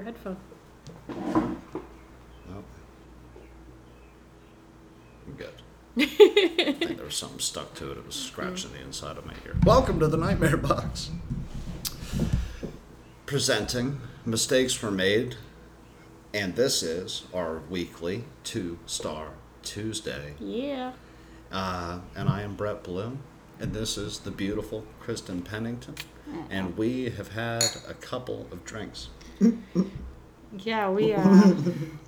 your headphone. Nope. I'm good. I think there was something stuck to it. It was scratching the inside of my ear. Welcome to the Nightmare Box. Presenting Mistakes Were Made, and this is our weekly two star Tuesday. Yeah. Uh, and I am Brett Bloom, and this is the beautiful Kristen Pennington. And we have had a couple of drinks. Yeah, we uh,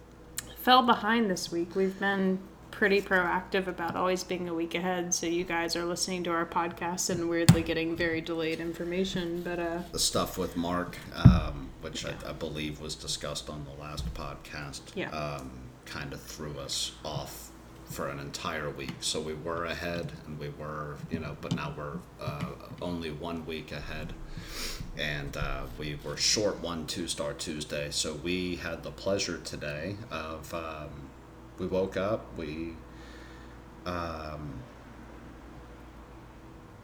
fell behind this week. We've been pretty proactive about always being a week ahead, so you guys are listening to our podcast and weirdly getting very delayed information. But uh, the stuff with Mark, um, which I, I believe was discussed on the last podcast, Yeah. um, kind of threw us off for an entire week. So we were ahead, and we were, you know, but now we're uh, only one week ahead, and uh, we were short one two star Tuesday. So we had the pleasure today of um, we woke up, we. Um,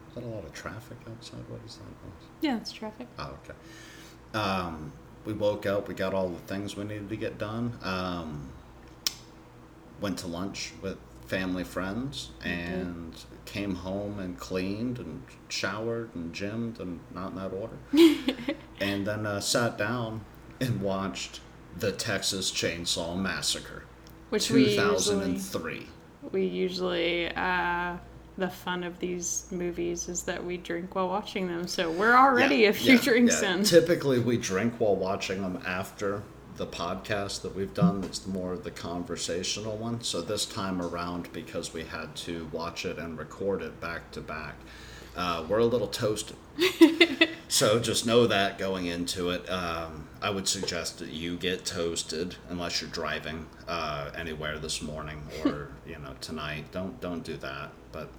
is that a lot of traffic outside? What is that noise? yeah, it's traffic. Oh, okay. Um, we woke up. We got all the things we needed to get done. Um, went to lunch with family friends and came home and cleaned and showered and gymmed and not in that order. and then uh, sat down and watched the Texas Chainsaw Massacre, Which we usually 2003. we usually uh, the fun of these movies is that we drink while watching them. So we're already Yeah, a few yeah, drinks yeah. in. Typically, we drink while watching them after the podcast that we've done. That's more the conversational one. So this time around, because we had to watch it and record it back to back, uh, we're a little toasted. so just know that going into it. Um, I would suggest that you get toasted unless you're driving uh, anywhere this morning or you know tonight. Don't don't do that. But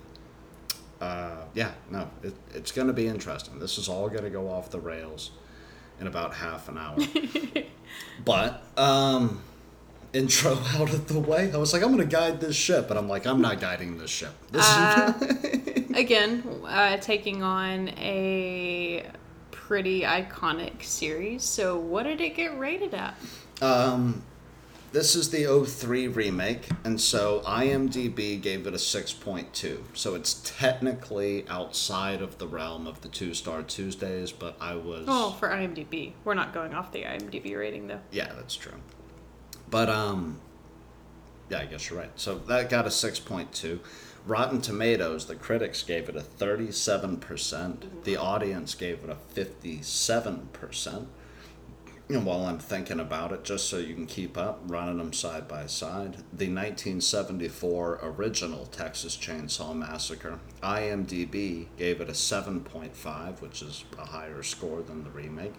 uh, yeah, no, it, it's going to be interesting. This is all going to go off the rails in about half an hour. but um, intro out of the way. I was like, I'm going to guide this ship, but I'm like, I'm not guiding this ship. This Uh, is Again, uh, taking on a pretty iconic series. So what did it get rated at? um, this is the 03 remake, and so IMDb gave it a 6.2. So it's technically outside of the realm of the two star Tuesdays, but I was. Oh, for IMDb. We're not going off the IMDb rating though. Yeah, that's true. But um yeah, I guess you're right. So that got a 6.2. Rotten Tomatoes, the critics gave it a 37%. The audience gave it a 57%. And while I'm thinking about it, just so you can keep up, running them side by side, the 1974 original Texas Chainsaw Massacre, IMDb gave it a 7.5, which is a higher score than the remake.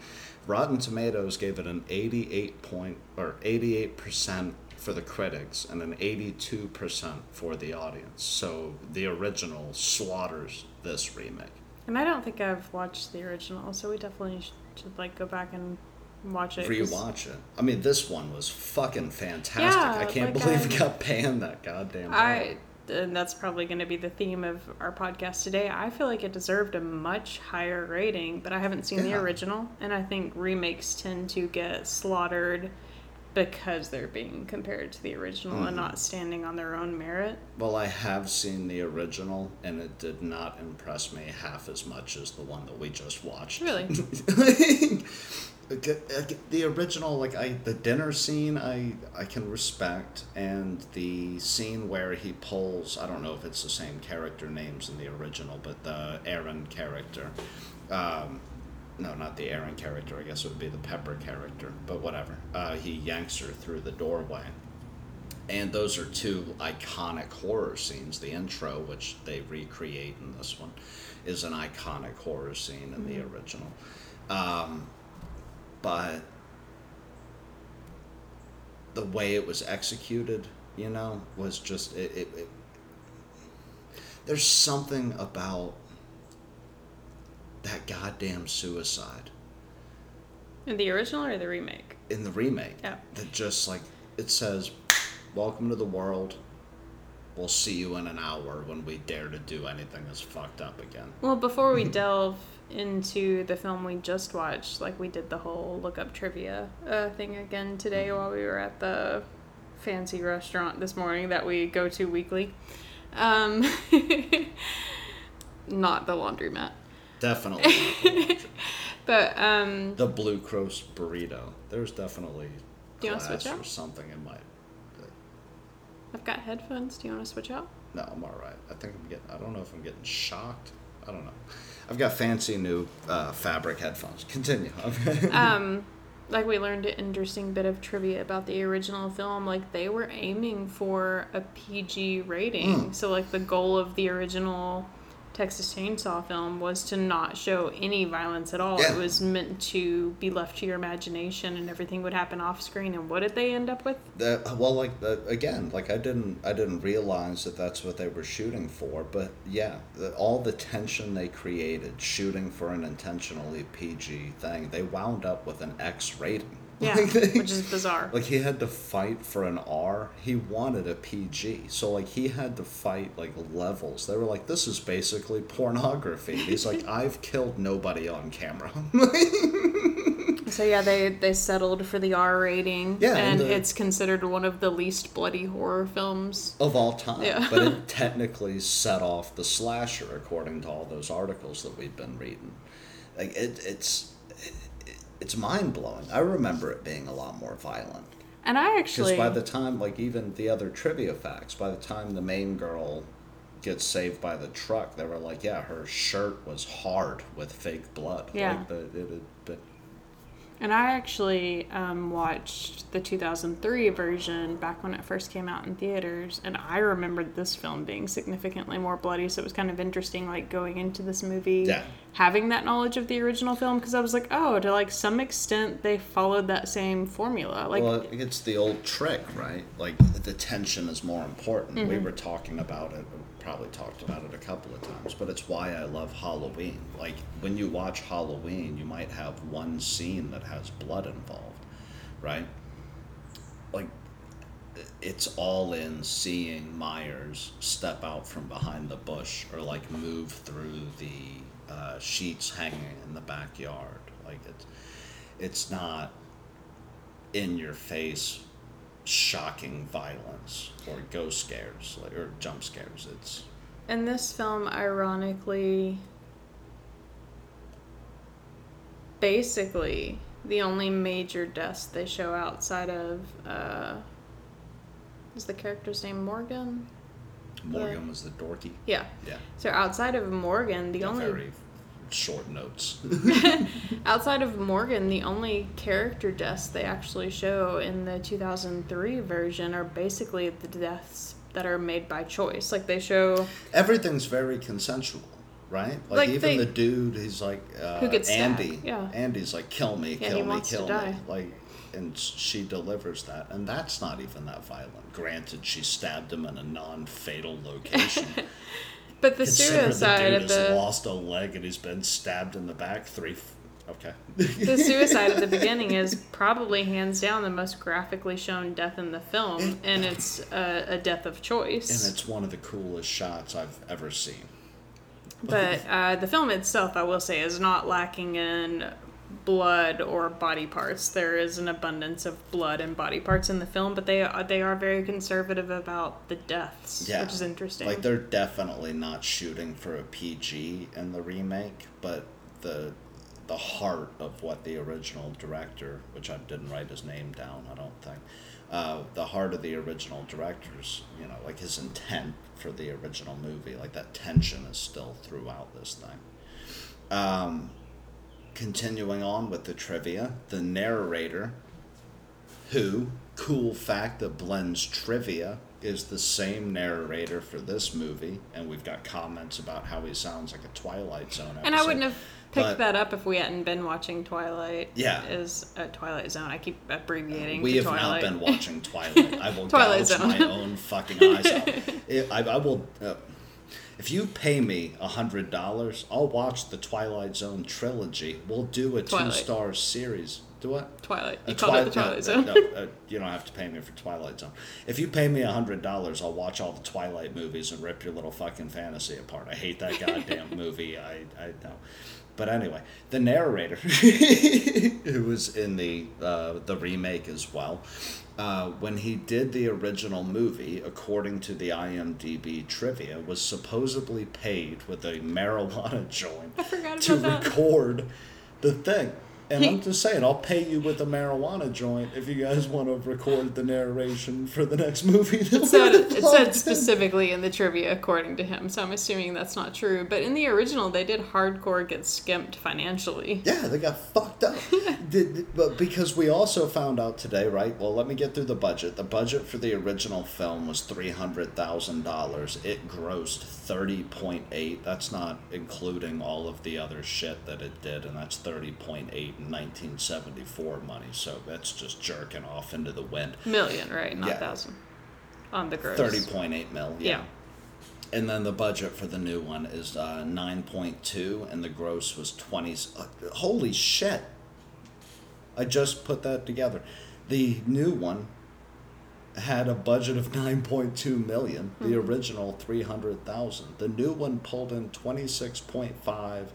Rotten Tomatoes gave it an 88 point or 88% for the critics and an 82% for the audience. So the original slaughters this remake. And I don't think I've watched the original, so we definitely should like go back and watch it. Rewatch it. I mean, this one was fucking fantastic. Yeah, I can't like believe I- it got banned that goddamn I and that's probably going to be the theme of our podcast today. I feel like it deserved a much higher rating, but I haven't seen the original, and I think remakes tend to get slaughtered because they're being compared to the original Mm-hmm. and not standing on their own merit. Well, I have seen the original, and it did not impress me half as much as the one that we just watched. Really? the original, like I, the dinner scene, I I can respect, and the scene where he pulls, I don't know if it's the same character names in the original, but the Erin character, um, no, not the Erin character. I guess it would be the Pepper character, but whatever. Uh, he yanks her through the doorway. And those are two iconic horror scenes. The intro, which they recreate in this one, is an iconic horror scene in the original. Um, but the way it was executed, you know, was just it. it, it there's something about that goddamn suicide In the original or the remake? in the remake Yeah. that just like it says welcome to the world we'll see you in an hour when we dare to do anything as fucked up again Well, before we delve into the film we just watched. Like we did the whole look up trivia uh, thing again today while we were at the fancy restaurant this morning that we go to weekly. Um, not the laundromat. Definitely. But um, the Blue Cross burrito. There's definitely Do you wanna class switch or out? something in my. I've got headphones. Do you want to switch out? No, I'm all right. I think I'm getting. I don't know if I'm getting shocked. I don't know. I've got fancy new uh, fabric headphones. Continue. um like we learned an interesting bit of trivia about the original film like they were aiming for a pg rating Mm. so like the goal of the original texas chainsaw film was to not show any violence at all Yeah. it was meant to be left to your imagination and everything would happen off screen and what did they end up with The, well, like the, again, like I didn't, I didn't realize that that's what they were shooting for. But yeah, the, all the tension they created shooting for an intentionally PG thing, they wound up with an X rating. Yeah Like, they- which is bizarre Like he had to fight for an R. He wanted a PG. So like he had to fight like levels. They were like, this is basically pornography. He's like, I've killed nobody on camera. so yeah they they settled for the r rating Yeah, and and the- it's considered one of the least bloody horror films of all time. Yeah. but it technically set off the slasher according to all those articles that we've been reading. Like it, it's it, it's mind blowing. I remember it being a lot more violent. and i actually Because by the time, like even the other trivia facts, by the time the main girl gets saved by the truck, they were like, yeah, her shirt was hard with fake blood. Yeah. Like the, it had been, And I actually um, watched the 2003 version back when it first came out in theaters, and I remembered this film being significantly more bloody. So it was kind of interesting, like going into this movie, Yeah. having that knowledge of the original film, because I was like, oh, to like some extent, they followed that same formula. Like, well, it's the old trick, right? Like the tension is more important. We Mm-hmm. were talking about it, probably talked about it a couple of times, but it's why I love Halloween. Like when you watch Halloween, you might have one scene that has blood involved, right? Like it's all in seeing Myers step out from behind the bush or like move through the uh, sheets hanging in the backyard. Like it's it's not in your face shocking violence or ghost scares like or jump scares it's in this film, ironically, basically the only major deaths they show outside of uh, is the character's name Morgan. morgan was the dorky Yeah. yeah So outside of Morgan, the Yeah, only very short notes outside of Morgan, the only character deaths they actually show in the 2003 version are basically the deaths that are made by choice. Like they show everything's very consensual right like, Like, even they- the dude he's like uh, Who gets stabbed, andy yeah. andy's like kill me Yeah, kill he me wants to kill me die. like and she delivers that and that's not even that violent granted she stabbed him in a non-fatal location but the Consider suicide the dude has the lost a leg and he's been stabbed in the back three. F- okay. the suicide at the beginning is probably hands down the most graphically shown death in the film, and it's a, a death of choice. and it's one of the coolest shots I've ever seen. But uh, the film itself, I will say, is not lacking in blood or body parts. There is an abundance of blood and body parts in the film, but they are, they are very conservative about the deaths, Yeah. which is interesting. Like they're definitely not shooting for a PG in the remake, but the the heart of what the original director, which I didn't write his name down, I don't think. Uh, the heart of the original director's, you know, like his intent for the original movie, like that tension is still throughout this thing. Um, continuing on with the trivia, the narrator, who, cool fact that blends trivia, is the same narrator for this movie, and we've got comments about how he sounds like a Twilight Zone episode. and I wouldn't have picked But- that up if we hadn't been watching Twilight. Yeah. Is a Twilight Zone. I keep abbreviating. We to have Twilight. not been watching Twilight. I will Twilight gouge Zone. my own fucking eyes out. I, I will. Uh, if you pay me a hundred dollars, I'll watch the Twilight Zone trilogy. We'll do a Twilight. two-star series. Do what? Twilight. A You called it the Twi- Twilight no, Zone. No, uh, you don't have to pay me for Twilight Zone. If you pay me a hundred dollars, I'll watch all the Twilight movies and rip your little fucking fantasy apart. I hate that goddamn movie. I I know, but anyway, the narrator, who was in the uh, the remake as well, uh, when he did the original movie, according to the IMDb trivia, was supposedly paid with a marijuana joint to that. record the thing. And He- I'm just saying, I'll pay you with a marijuana joint if you guys want to record the narration for the next movie. It said, it said specifically in the trivia, according to him. So I'm assuming that's not true. But in the original, they did hardcore get skimped financially. Yeah, they got fucked up. Did, but because we also found out today, right? Well, let me get through the budget. The budget for the original film was three hundred thousand dollars. It grossed thirty point eight. That's not including all of the other shit that it did, and that's thirty point eight in nineteen seventy four money. So that's just jerking off into the wind. Million, right? Not Yeah. thousand. On the gross. Thirty point eight mil. Yeah. Yeah. And then the budget for the new one is uh, nine point two, and the gross was twenty. Uh, holy shit! I just put that together. The new one had a budget of nine point two million. The original three hundred thousand. The new one pulled in twenty six point five.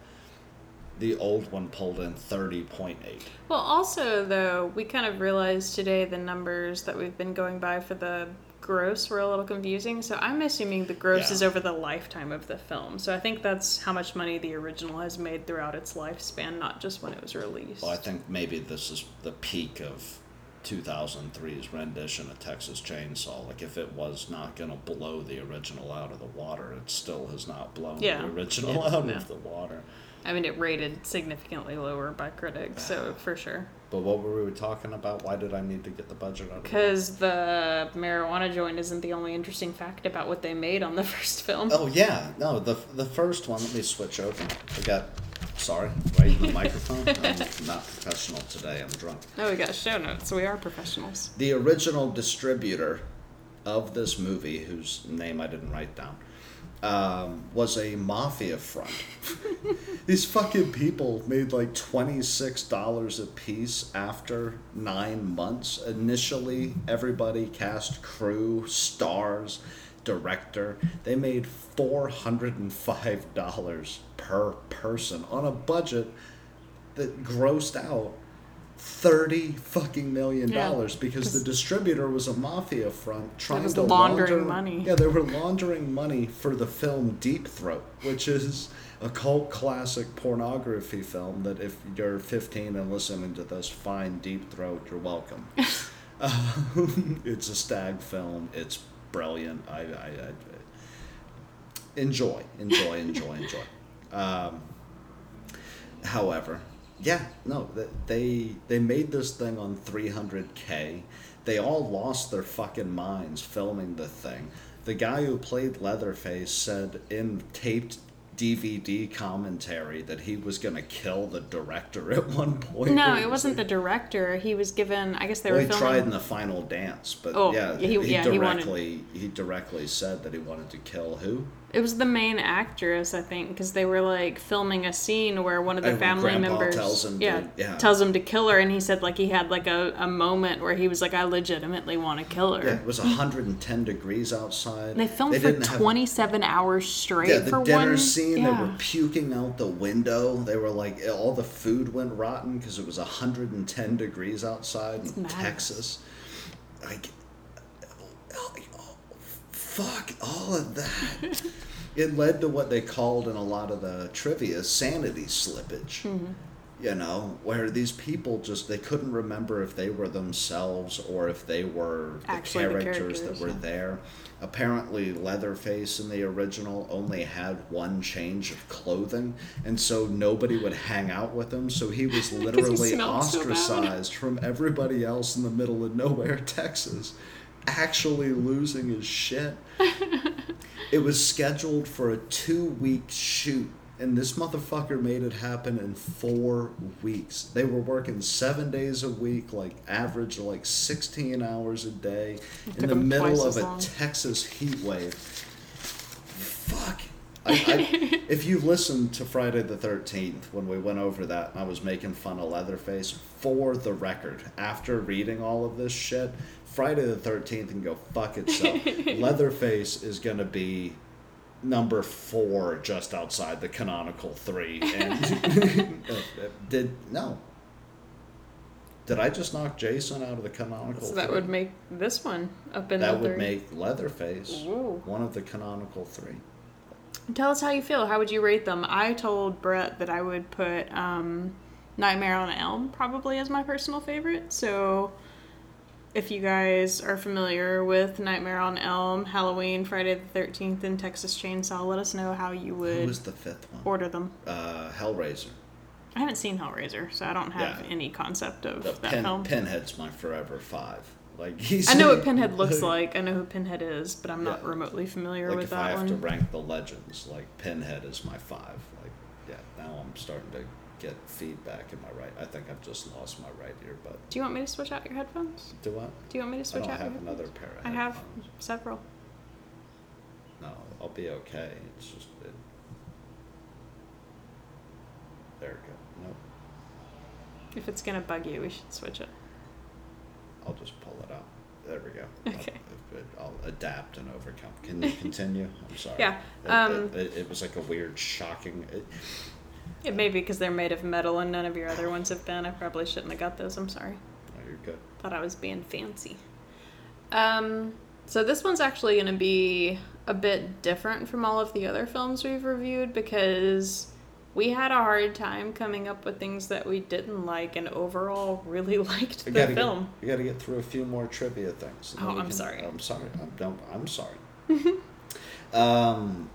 The old one pulled in thirty point eight. Well, also, though, we kind of realized today the numbers that we've been going by for the gross were a little confusing. So I'm assuming the gross Yeah. is over the lifetime of the film. So I think that's how much money the original has made throughout its lifespan, not just when it was released. Well, I think maybe this is the peak of 2003's rendition of Texas Chainsaw. Like, if it was not going to blow the original out of the water, it still has not blown Yeah. the original Yeah, out no. of the water. I mean, it rated significantly lower by critics, so for sure. But what were we talking about? Why did I need to get the budget out of the way? Because the marijuana joint isn't the only interesting fact about what they made on the first film. Oh, yeah. No, the, the first one, let me switch over. I got, sorry, right in the microphone. I'm not professional today. I'm drunk. No, we got show notes, so we are professionals. the original distributor of this movie, whose name I didn't write down, um, was a mafia front. These fucking people made like $26 a piece after nine months. Initially, everybody cast crew, stars, director. They made $405 per person on a budget that grossed out thirty fucking million Yeah, dollars because the distributor was a mafia front trying to laundering launder money. Yeah, they were laundering money for the film Deep Throat, which is a cult classic pornography film that if you're 15 and listening to this, find Deep Throat, you're welcome. um, it's a stag film. It's brilliant. I, I, I enjoy, enjoy, enjoy, enjoy. Um, however, yeah, no, they they made this thing on 300k. They all lost their fucking minds filming the thing. The guy who played Leatherface said in taped DVD commentary that he was gonna kill the director at one point. No, it was wasn't the director. He was given. I guess they well, were he filming. tried in the final dance, but Oh, yeah, he- he, yeah, he wanted- directly he directly said that he wanted to kill who? It was the main actress, I think, because they were like filming a scene where one of the And oh, family members, tells him to- yeah, yeah. tells him to kill her, and he said like he had like a, a moment where he was like, I legitimately want to kill her. Yeah, it was 110 degrees outside. They filmed for didn't have- 27 hours straight Yeah, the for dinner one scene, Yeah. they were puking out the window. They were like, all the food went rotten because it was 110 degrees outside in madness. Texas. Like, oh, oh, fuck all of that. it led to what they called in a lot of the trivia sanity slippage. Mm-hmm. You know, where these people just they couldn't remember if they were themselves or if they were the Actually the characters, that were yeah. there. Apparently, Leatherface in the original only had one change of clothing, and so nobody would hang out with him. So he was literally so ostracized from everybody else in the middle of nowhere, Texas, actually losing his shit. it was scheduled for a two week shoot, and this motherfucker made it happen in four weeks. They were working seven days a week, like average like 16 hours a day, in the middle of a long. Texas heat wave. I, I, if you listened to Friday the 13th when we went over that I was making fun of Leatherface, for the record, after reading all of this shit, Friday the 13th can go fuck itself. Leatherface is going to be number four just outside the canonical three. And did no. Did I just knock Jason out of the canonical? So that three? would make this one up in the that would make Leatherface Ooh. one of the canonical three. Tell us how you feel. How would you rate them? I told Brett that I would put um, Nightmare on Elm probably as my personal favorite. So, if you guys are familiar with Nightmare on Elm, Halloween, Friday the Thirteenth, and Texas Chainsaw, let us know how you would was the fifth one? order them. Uh, Hellraiser. I haven't seen Hellraiser, so I don't have Yeah. any concept of The that Pin, film. Pinhead's my forever five. Like he's. I know what Pinhead looks like. I know who Pinhead is, but I'm not remotely familiar Like with if I have one. to rank the legends, like Pinhead is my five. Like yeah, now I'm starting to get feedback in my right. I think I've just lost my right ear, but Do you want me to switch out your headphones? do what? Do you want me to I switch don't out your have another pair of I have several. No, I'll be okay. It's just it. There we go. Nope. If it's gonna bug you, we should switch it. I'll just pull it out. There we go. Okay. I'll, I'll adapt and overcome. Can you continue? I'm sorry. Yeah, It, um, it, it, it was like a weird, shocking. It, may be because they're made of metal and none of your other ones have been. I probably shouldn't have got those. I'm sorry. oh, you're good. Thought I was being fancy. Um, so this one's actually going to be a bit different from all of the other films we've reviewed because we had a hard time coming up with things that we didn't like and overall really liked the gotta film. Get, we got to get through a few more trivia things. Oh, I'm sorry. I'm sorry. I'm, don't, I'm sorry. um,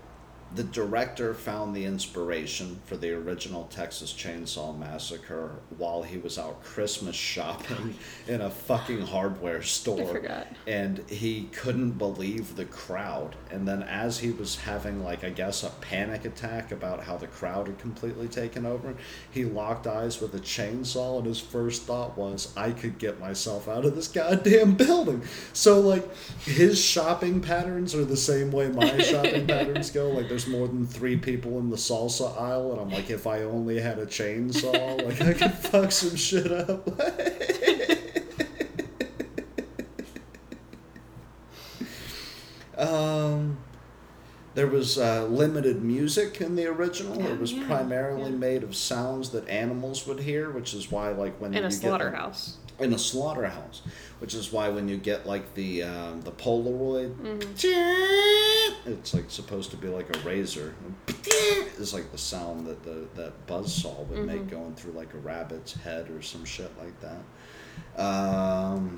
the director found the inspiration for the original Texas Chainsaw Massacre while he was out Christmas shopping in a fucking hardware store. forgot. And he couldn't believe the crowd. And then, as he was having, like, I guess, a panic attack about how the crowd had completely taken over, he locked eyes with a chainsaw. And his first thought was, I could get myself out of this goddamn building. So, like, his shopping patterns are the same way my shopping patterns go. Like, there's more than three people in the salsa aisle. And I'm like, if I only had a chainsaw, like, I could fuck some shit up. Um, there was uh, limited music in the original. It was yeah, primarily yeah. made of sounds that animals would hear, which is why, like, when they're In you a slaughterhouse. In a slaughterhouse, which is why when you get like the um, the Polaroid, Mm-hmm. it's like supposed to be like a razor. It's like the sound that the that buzzsaw would make Mm-hmm. going through like a rabbit's head or some shit like that. Um,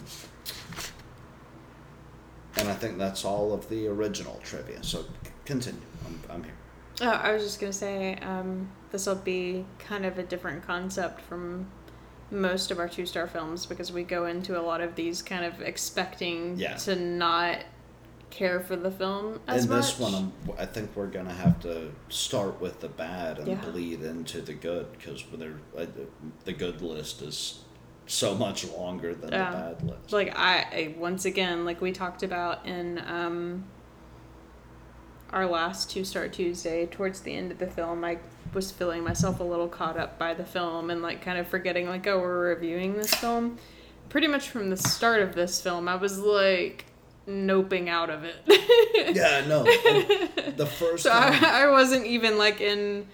and I think that's all of the original trivia. So continue. I'm, I'm here. Oh, I was just gonna say, um, this will be kind of a different concept from most of our two star films because we go into a lot of these kind of expecting Yeah. to not care for the film as in much. this one, I'm, I think we're gonna have to start with the bad and Yeah. bleed into the good because uh, the good list is so much longer than Yeah. the bad list. like I, I once again like we talked about in um our last two star tuesday towards the end of the film i was feeling myself a little caught up by the film and like kind of forgetting like oh we're reviewing this film pretty much from the start of this film i was like noping out of it yeah, no. the first so time, I, I wasn't even like in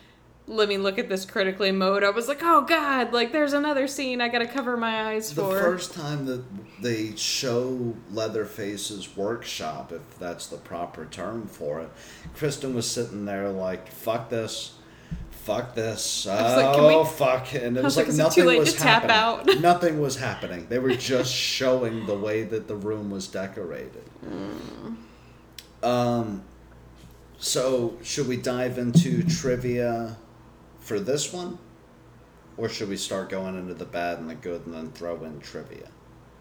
let me look at this critically mode i was like oh god like there's another scene i gotta cover my eyes for the first time that they show Leatherface's workshop, if that's the proper term for it, Kristen was sitting there like, "Fuck this." Fuck this! was like, "Can we-" Oh fuck! And it was, was like, like, "Is it nothing too late was to tap happening. out?" nothing was happening. They were just showing the way that the room was decorated. Um, so should we dive into trivia for this one, or should we start going into the bad and the good and then throw in trivia?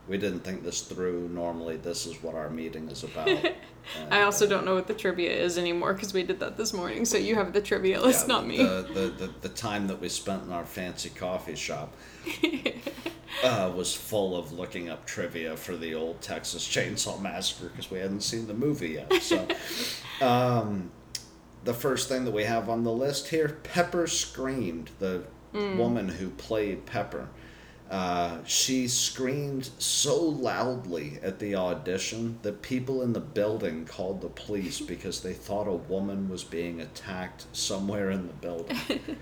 We didn't think this through. Normally, this is what our meeting is about. I also uh, don't know what the trivia is anymore because we did that this morning. So you have the trivia list, yeah, not me. The, the, the, the time that we spent in our fancy coffee shop uh, was full of looking up trivia for the old Texas Chainsaw Massacre because we hadn't seen the movie yet. So, um, the first thing that we have on the list here Pepper screamed, the Mm. woman who played Pepper. Uh, she screamed so loudly at the audition that people in the building called the police because they thought a woman was being attacked somewhere in the building.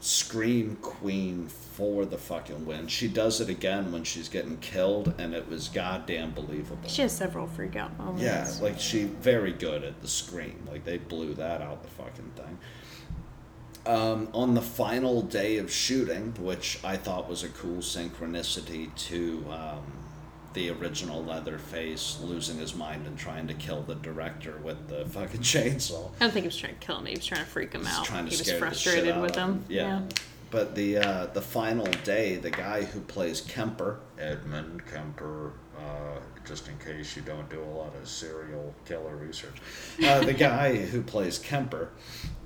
Scream Queen for the fucking win. She does it again when she's getting killed, and it was goddamn believable. She has several freak out moments. Yeah, like she very good at the scream. Like they blew that out the fucking thing. Um, on the final day of shooting, which I thought was a cool synchronicity to um, the original Leatherface losing his mind and trying to kill the director with the fucking chainsaw. I don't think he was trying to kill him. He was trying to freak him out. trying to he was scare the frustrated shit out with of him. Yeah. But the uh, the final day, the guy who plays Kemper, Edmund Kemper, uh, just in case you don't do a lot of serial killer research, uh, the guy who plays Kemper,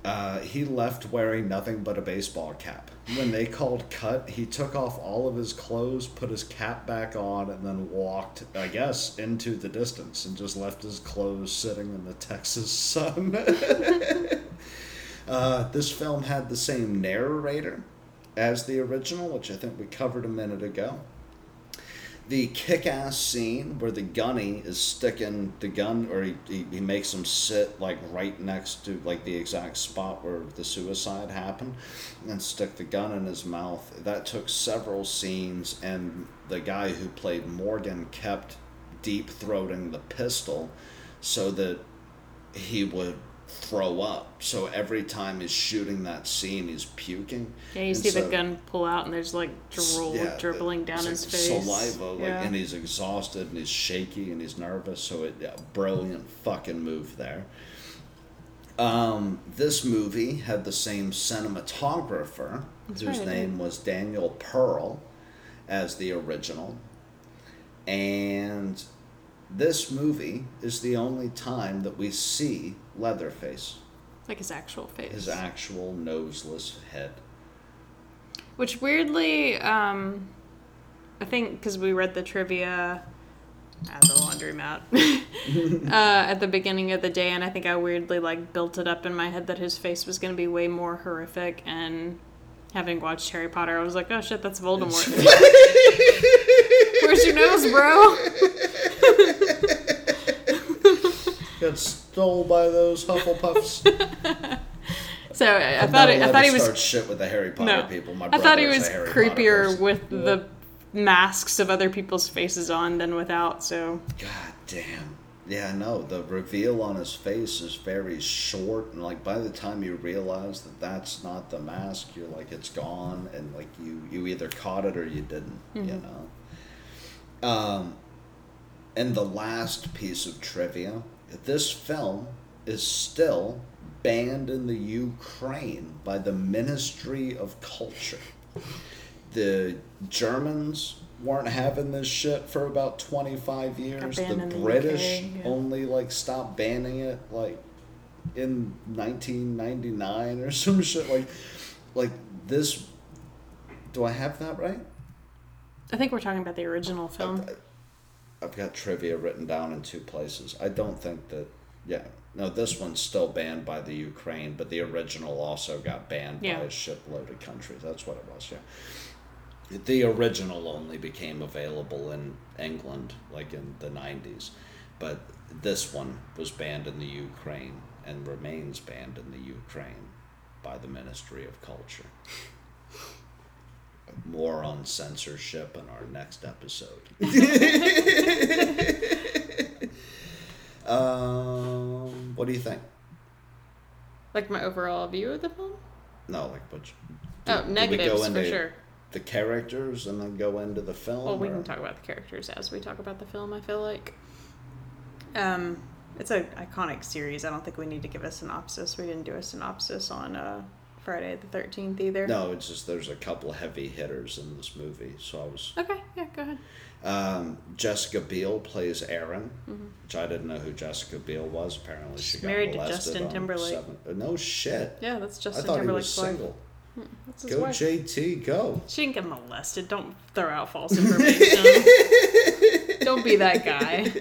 uh, he left wearing nothing but a baseball cap. When they called cut, he took off all of his clothes, put his cap back on, and then walked, I guess, into the distance and just left his clothes sitting in the Texas sun. Uh, this film had the same narrator as the original, which I think we covered a minute ago. The kick ass scene where the gunny is sticking the gun, or he, he, he makes him sit like right next to like the exact spot where the suicide happened and stick the gun in his mouth. That took several scenes, and the guy who played Morgan kept deep throating the pistol so that he would throw up. So every time he's shooting that scene, he's puking. Yeah, you And see so- the gun pull out, and there's like drool yeah, dribbling down his face. Saliva, like, yeah. and he's exhausted and he's shaky and he's nervous. So it, yeah, brilliant fucking move there. Um, this movie had the same cinematographer, That's whose right, name was Daniel Pearl, as the original, and this movie is the only time that we see Leatherface, like his actual face. his actual noseless head. Which weirdly, um, I think because we read the trivia at the laundromat uh, at the beginning of the day, and I think I weirdly like built it up in my head that his face was going to be way more horrific. And having watched Harry Potter, I was like, oh shit, that's Voldemort. Where's your nose, bro? Got stole by those Hufflepuffs. So I, I thought it, I thought to he was start shit with the Harry Potter no. people. My I thought he was a Harry Potter creepier person. with the masks of other people's faces on than without. So God damn. Yeah, no, the reveal on his face is very short, and like by the time you realize that that's not the mask, you're like it's gone, and like you you either caught it or you didn't, you know. Um, and the last piece of trivia: this film is still banned in the Ukraine by the Ministry of Culture. The Germans weren't having this shit for about 25 years. The in the British UK, yeah. only like stopped banning it like in 1999 or some shit like like this do I have that right? I think we're talking about the original uh, film. Uh, I've, got trivia written down in two places. I don't think that. Yeah, no, this one's still banned by the Ukraine, but the original also got banned Yeah. by a shipload of countries. That's what it was. Yeah, the original only became available in England, like in the '90s, but this one was banned in the Ukraine and remains banned in the Ukraine by the Ministry of Culture. More on censorship in our next episode. um, what do you think? Like my overall view of the film? No, like what? you- Oh, do we negatives go for into sure. The characters and then go into the film. Well, we or- can talk about the characters as we talk about the film. I feel like, um, it's an iconic series. I don't think we need to give a synopsis. We didn't do a synopsis on uh, Friday the Thirteenth either. No, it's just there's a couple heavy hitters in this movie, so I was. Okay, yeah, go ahead. Um, Jessica Biel plays Erin, which I didn't know who Jessica Biel was. Apparently, she Mm-hmm. She's got married to Justin Timberlake. Seven, uh, no shit. Yeah, that's Justin. I thought he was Timberlake's single. That's Go wife. JT, go. She didn't get molested. Don't throw out false information. Don't be that guy.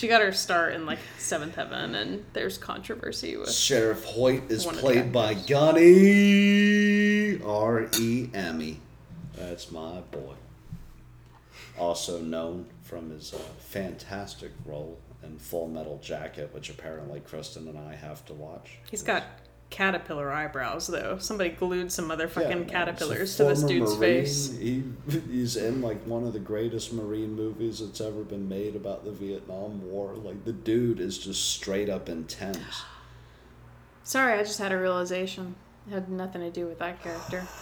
She got her start in like Seventh Heaven, and there's controversy with. Sheriff Hoyt is One of the played by actors. Gunny R E M E. That's my boy. Also known from his uh, fantastic role in Full Metal Jacket, which apparently Kristen and I have to watch. He's got caterpillar eyebrows though. Somebody glued some motherfucking Yeah, caterpillars to this dude's Marine. face. He he's in like one of the greatest Marine movies that's ever been made about the Vietnam War. Like the dude is just straight up intense. Sorry, I just had a realization. It had nothing to do with that character.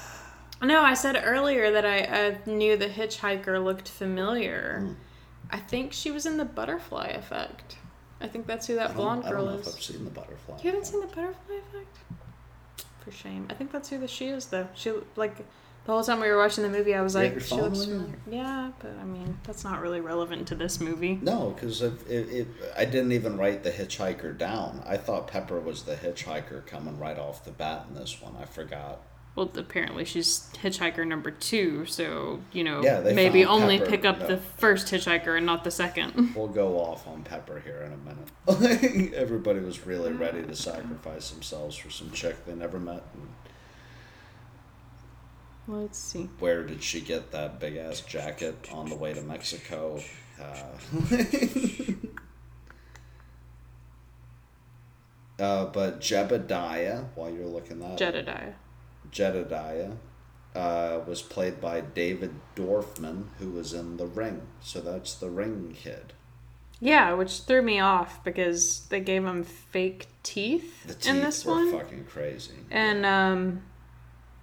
No, I said earlier that I, I knew the hitchhiker looked familiar. Hmm. I think she was in the Butterfly Effect. I think that's who that don't, blonde I don't girl know if is. I've seen the butterfly. You haven't seen the Butterfly Effect? For shame. I think that's who the she is though. She like the whole time we were watching the movie, I was like, she looks familiar. Yeah, but I mean, that's not really relevant to this movie. No, because I didn't even write the hitchhiker down. I thought Pepper was the hitchhiker coming right off the bat in this one. I forgot. Well, apparently she's hitchhiker number two, so you know Yeah, maybe only Pepper, pick up yeah. the first hitchhiker and not the second. We'll go off on Pepper here in a minute. Everybody was really ready to sacrifice themselves for some chick they never met. Let's see. where did she get that big ass jacket on the way to Mexico? Uh, uh, but Jebediah, while you're looking that up, Jedediah. Uh, was played by David Dorfman, who was in The Ring. So that's the Ring kid. Yeah, which threw me off because they gave him fake teeth, The teeth in this were one, fucking crazy. and um,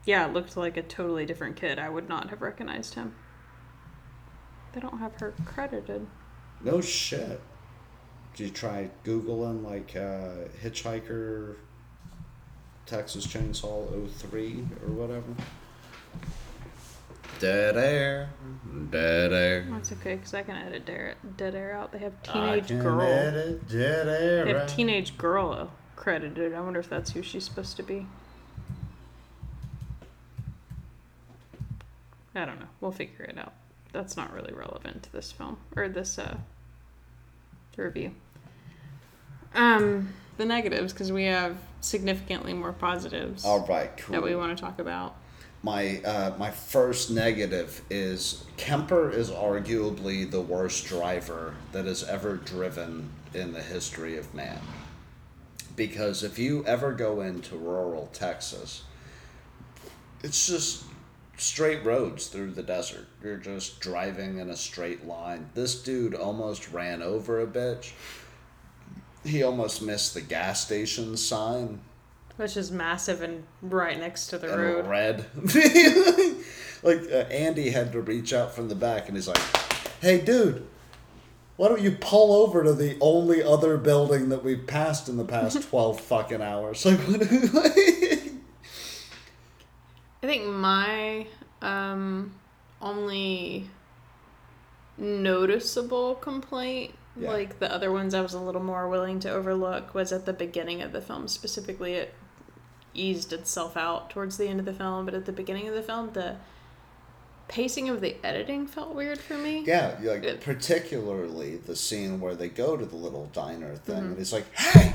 yeah, it looked like a totally different kid. I would not have recognized him. They don't have her credited. No shit. Did you try Googling like uh, Hitchhiker Texas Chainsaw 03 or whatever? Dead air, dead air. That's okay because I can edit dead, dead air out. They have I teenage can girl. edit dead air. They have teenage girl credited. I wonder if that's who she's supposed to be. I don't know. We'll figure it out. That's not really relevant to this film or this uh review. Um, the negatives because we have significantly more positives All right, cool. that we want to talk about. My uh, my first negative is Kemper is arguably the worst driver that has ever driven in the history of man. Because if you ever go into rural Texas, it's just straight roads through the desert. You're just driving in a straight line. This dude almost ran over a bitch. He almost missed the gas station sign Which is massive and right next to the and road. red. like uh, Andy had to reach out from the back, and he's like, "Hey, dude, why don't you pull over to the only other building that we've passed in the past twelve fucking hours?" Like, what? I think my um, only noticeable complaint, Yeah. like the other ones I was a little more willing to overlook, was at the beginning of the film. Specifically, it eased itself out towards the end of the film, but at the beginning of the film, the pacing of the editing felt weird for me. yeah, like It- particularly the scene where they go to the little diner thing, Mm-hmm. and he's like, "Hey."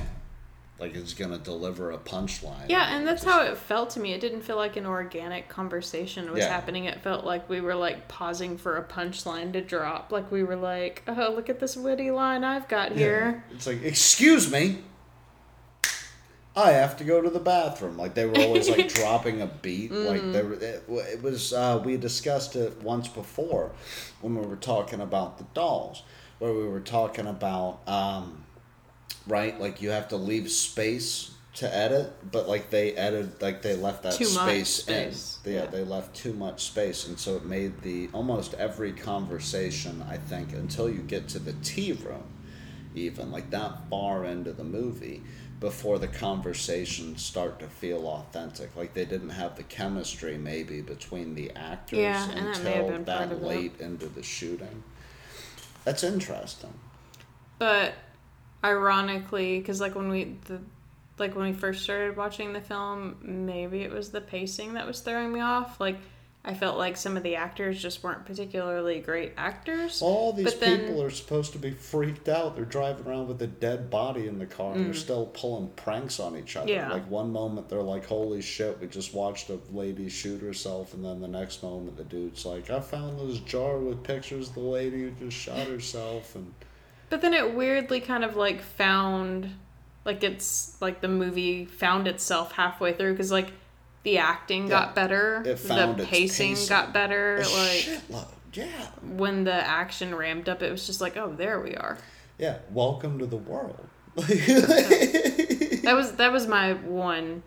Like it's gonna deliver a punchline. Yeah, and that's how it felt to me. It didn't feel like an organic conversation was Yeah. happening. It felt like we were like pausing for a punchline to drop. Like we were like, "Oh, look at this witty line I've got here." It's like, excuse me. I have to go to the bathroom. Like they were always like dropping a beat. Like they were, it, it was. Uh, we discussed it once before when we were talking about the dolls, where we were talking about, um, right? Like you have to leave space to edit, but like they edited, like they left that Too much space, space, in. Yeah, yeah. they left too much space, and so it made the almost every conversation. I think until you get to the tea room even like that far into the movie before the conversations start to feel authentic like they didn't have the chemistry maybe between the actors Yeah, and that until that late into the shooting that's interesting But ironically, because like when we the like when we first started watching the film, maybe it was the pacing that was throwing me off. Like I felt like some of the actors just weren't particularly great actors. All these But then- people are supposed to be freaked out. They're driving around with a dead body in the car and they're Mm. still pulling pranks on each other. Yeah. Like one moment they're like, Holy shit, we just watched a lady shoot herself and then the next moment the dude's like, I found this jar with pictures of the lady who just shot herself and But then it weirdly kind of like found, like it's like the movie found itself halfway through because like the acting Yeah. got better, It found the pacing, pacing. got better. a like shitload. Yeah. when the action ramped up, it was just like, oh, there we are. Yeah. Welcome to the world. That was that was my one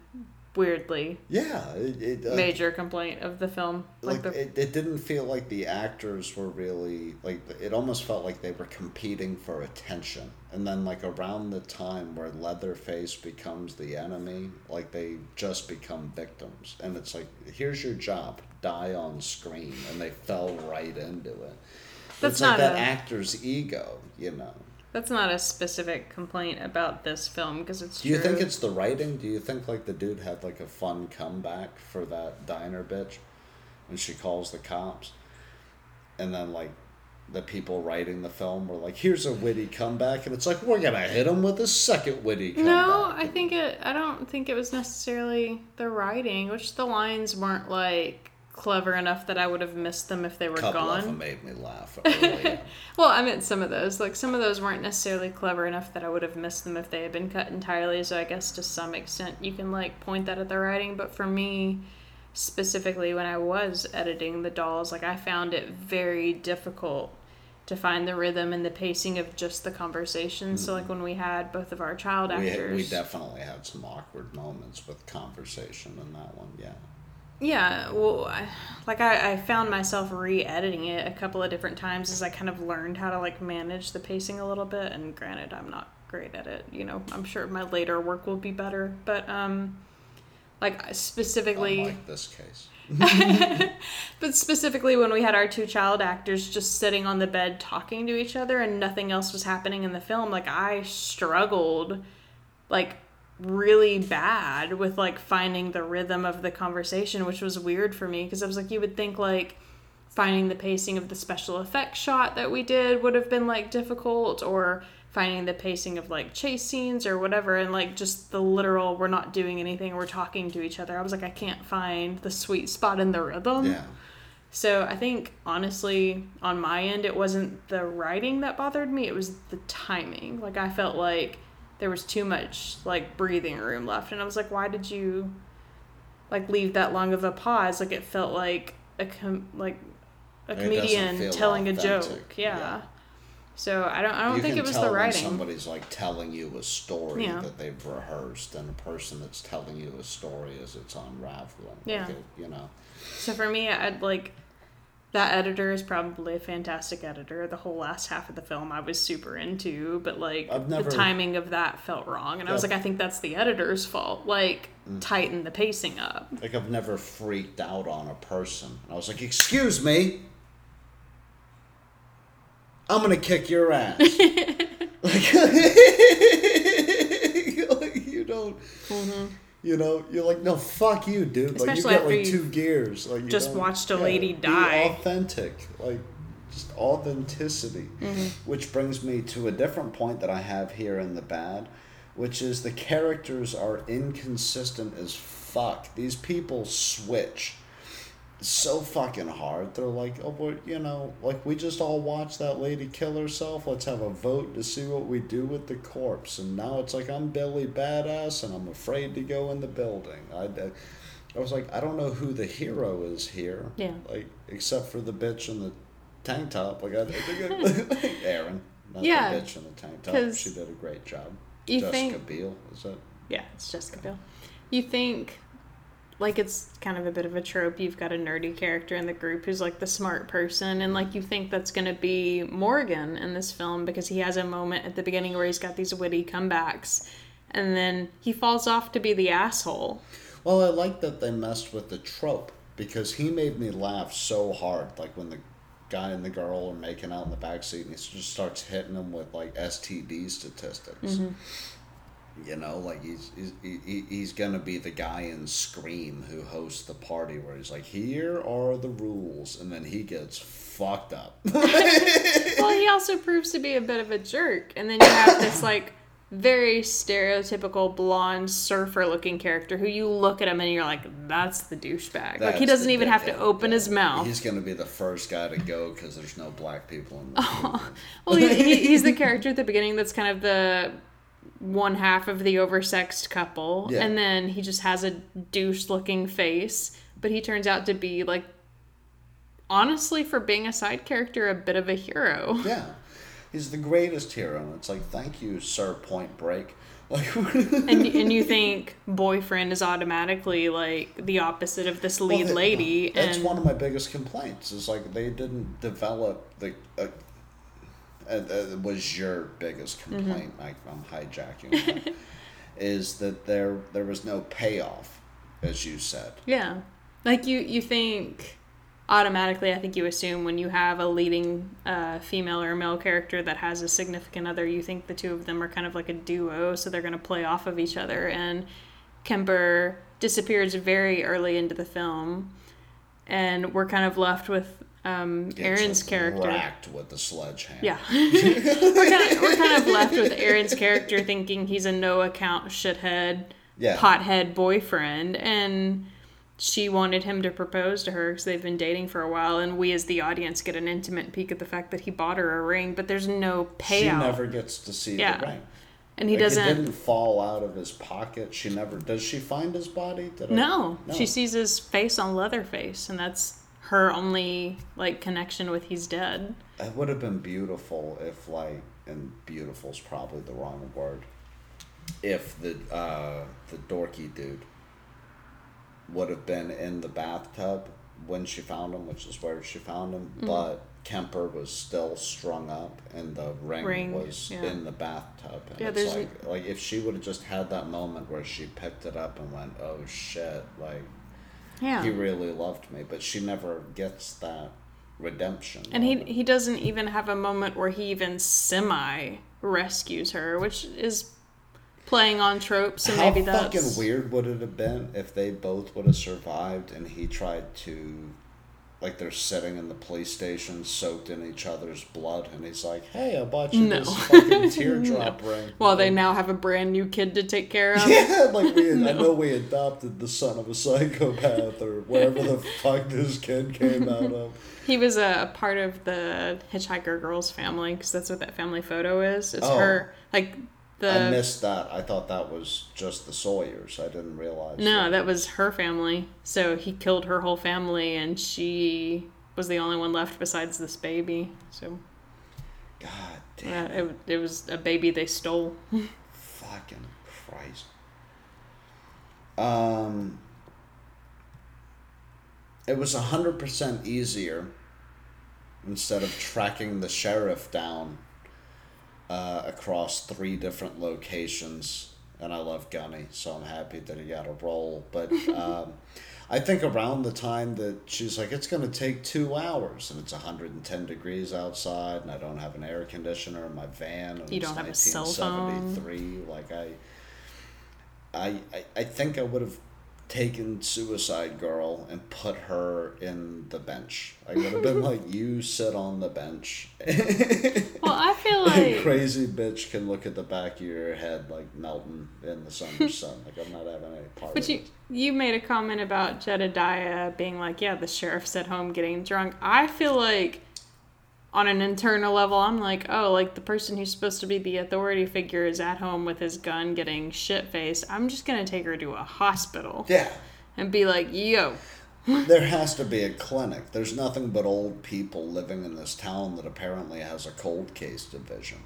weirdly yeah. It, it, uh, major complaint of the film. Like, like the it, it didn't feel like the actors were really like it almost felt like they were competing for attention. And then like around the time where leatherface becomes the enemy like they just become victims. And it's like here's your job. Die on screen. And they fell right into it. That's it's like not that a- actor's ego you know that's not a specific complaint about this film because it's do you think it's the writing? Do you think like the dude had like a fun comeback for that diner bitch when she calls the cops? And then like the people writing the film were like here's a witty comeback and it's like we're gonna hit him with a second witty comeback No, I think it. I don't think it was necessarily the writing, which the lines weren't like clever enough that I would have missed them if they were couple of them gone. made me laugh. Well, I meant some of those. Like some of those weren't necessarily clever enough that I would have missed them if they had been cut entirely. So I guess to some extent you can like point that at the writing. But for me, specifically when I was editing the dolls, like I found it very difficult to find the rhythm and the pacing of just the conversation. So like when we had both of our child we, actors, we definitely had some awkward moments with conversation in that one yeah Yeah, well, I, like I, I found myself re-editing it a couple of different times as I kind of learned how to like manage the pacing a little bit. And granted, I'm not great at it. You know, I'm sure my later work will be better. But um, like specifically, unlike this case but specifically when we had our two child actors just sitting on the bed talking to each other and nothing else was happening in the film, like I struggled like really bad with like finding the rhythm of the conversation, which was weird for me because I was like you would think like finding the pacing of the special effects shot that we did would have been like difficult or finding the pacing of like chase scenes or whatever and like just the literal we're not doing anything we're talking to each other. I was like i can't find the sweet spot in the rhythm. Yeah. So i think honestly on my end it wasn't the writing that bothered me it was the timing. Like i felt like there was too much like breathing room left and i was like why did you like leave that long of a pause like it felt like a com- like a comedian telling a joke yeah. yeah. so i don't i don't you think it was the writing somebody's like telling you a story Yeah. that they've rehearsed and a person that's telling you a story as it's unraveling Yeah. like it, you know So for me, I'd like that editor is probably a fantastic editor. The whole last half of the film I was super into, but like never- the timing of that felt wrong, and I was like, I think that's the editor's fault. Like Mm. tighten the pacing up. like i've never freaked out on a person i was like excuse me i'm gonna kick your ass like, like, you don't you know you're like no fuck you dude. Like you Especially got like two gears like you just watched a yeah, lady be die. authentic like just authenticity. Mm-hmm. which brings me to a different point that i have here in the bad which is the characters are inconsistent as fuck. These people switch so fucking hard. They're like, oh, boy, you know, like we just all watched that lady kill herself. Let's have a vote to see what we do with the corpse. And now it's like I'm Billy Badass, and I'm afraid to go in the building. I, I, was like, I don't know who the hero is here. Yeah. Like except for the bitch in the tank top. Like I, I think Erin, not Yeah, the bitch in the tank top. She did a great job. you Jessica think- Biel, is that? Yeah, it's Jessica Biel. You think like it's kind of a bit of a trope. You've got a nerdy character in the group who's like the smart person, and like you think that's going to be Morgan in this film because he has a moment at the beginning where he's got these witty comebacks, and then he falls off to be the asshole. Well, I like that they messed with the trope because he made me laugh so hard. Like when the guy and the girl are making out in the back seat, and he just starts hitting them with like STD statistics. Mm-hmm. You know, like he's he's he, he's gonna be the guy in Scream who hosts the party where he's like, "Here are the rules," and then he gets fucked up. well, he also proves to be a bit of a jerk, and then you have this like very stereotypical blonde surfer looking character who you look at him and you're like, that's the douchebag. like he doesn't even have to open yeah. his mouth. He's gonna be the first guy to go because there's no black people in the oh, movie. Well, he, he, he's the character at the beginning that's kind of the one half of the oversexed couple, Yeah. and then he just has a douche looking face, but he turns out to be like, honestly, for being a side character, a bit of a hero. Yeah, he's the greatest hero. And it's like, thank you, Sir Point Break. Like, and and you think boyfriend is automatically like the opposite of this lead Well, that- lady, That's and one of my biggest complaints. Is like they didn't develop the. Uh, uh, uh, was your biggest Mm-hmm. complaint? I, I'm hijacking. that, is that there there was no payoff, as you said. yeah, like you you think automatically. I think you assume when you have a leading uh, female or male character that has a significant other, you think the two of them are kind of like a duo, so they're going to play off of each other. And Kemper disappears very early into the film, and we're kind of left with um, Erin's character. racked with the sledgehammer. Yeah. we're, kind of, we're kind of left with Erin's character thinking he's a no account shithead, Yeah. pothead boyfriend. And she wanted him to propose to her because they've been dating for a while. And we, as the audience, get an intimate peek at the fact that he bought her a ring, but there's no payout. She never gets to see Yeah. the ring. and he Like, doesn't. It didn't fall out of his pocket. She never. Does she find his body? Did I- No, she sees his face on Leatherface, and that's her only like connection with he's dead. It would have been beautiful if, like, and beautiful's probably the wrong word. If the uh, the dorky dude would have been in the bathtub when she found him, which is where she found him, Mm-hmm. but Kemper was still strung up, and the ring, Ring, was yeah. in the bathtub. And Yeah, it's there's like, like if she would have just had that moment where she picked it up and went, "Oh shit!" Like Yeah. he really loved me, but she never gets that redemption. And he moment. he doesn't even have a moment where he even semi rescues her, which is playing on tropes, so How maybe that's fucking weird would it have been if they both would have survived and he tried to, like, they're sitting in the police station, soaked in each other's blood, and he's like, "Hey, I bought you No. this fucking teardrop ring." Well, they now have a brand new kid to take care of. Yeah, like we, I know we adopted the son of a psychopath or wherever the fuck this kid came out of. He was a, a part of the Hitchhiker Girls family because that's what that family photo is. It's Oh. her like the I missed that. I thought that was just the Sawyers. I didn't realize. no, that was her family. So he killed her whole family, and she was the only one left besides this baby. So God uh, damn. it, it was a baby they stole. Fucking Christ. Um, it was 100% easier instead of tracking the sheriff down uh, across three different locations. And I love Gunny, so I'm happy that he got a role. But um, I think around the time that she's like, it's going to take two hours, and it's 110 degrees outside, and I don't have an air conditioner in my van. And You don't have a cell phone. 1973. Like I, I, I, I think I would have taken Suicide Girl and put her in the bench. I would have been like, you sit on the bench. Well, I feel like crazy bitch can look at the back of your head like melting in the summer sun. Like I'm not having any part But of you it. you made a comment about Jedediah being like, yeah, the sheriff's at home getting drunk. I feel like on an internal level, I'm like, oh, like the person who's supposed to be the authority figure is at home with his gun getting shit faced. I'm just gonna take her to a hospital Yeah. and be like, yo, There has to be a clinic. There's nothing but old people living in this town that apparently has a cold case division.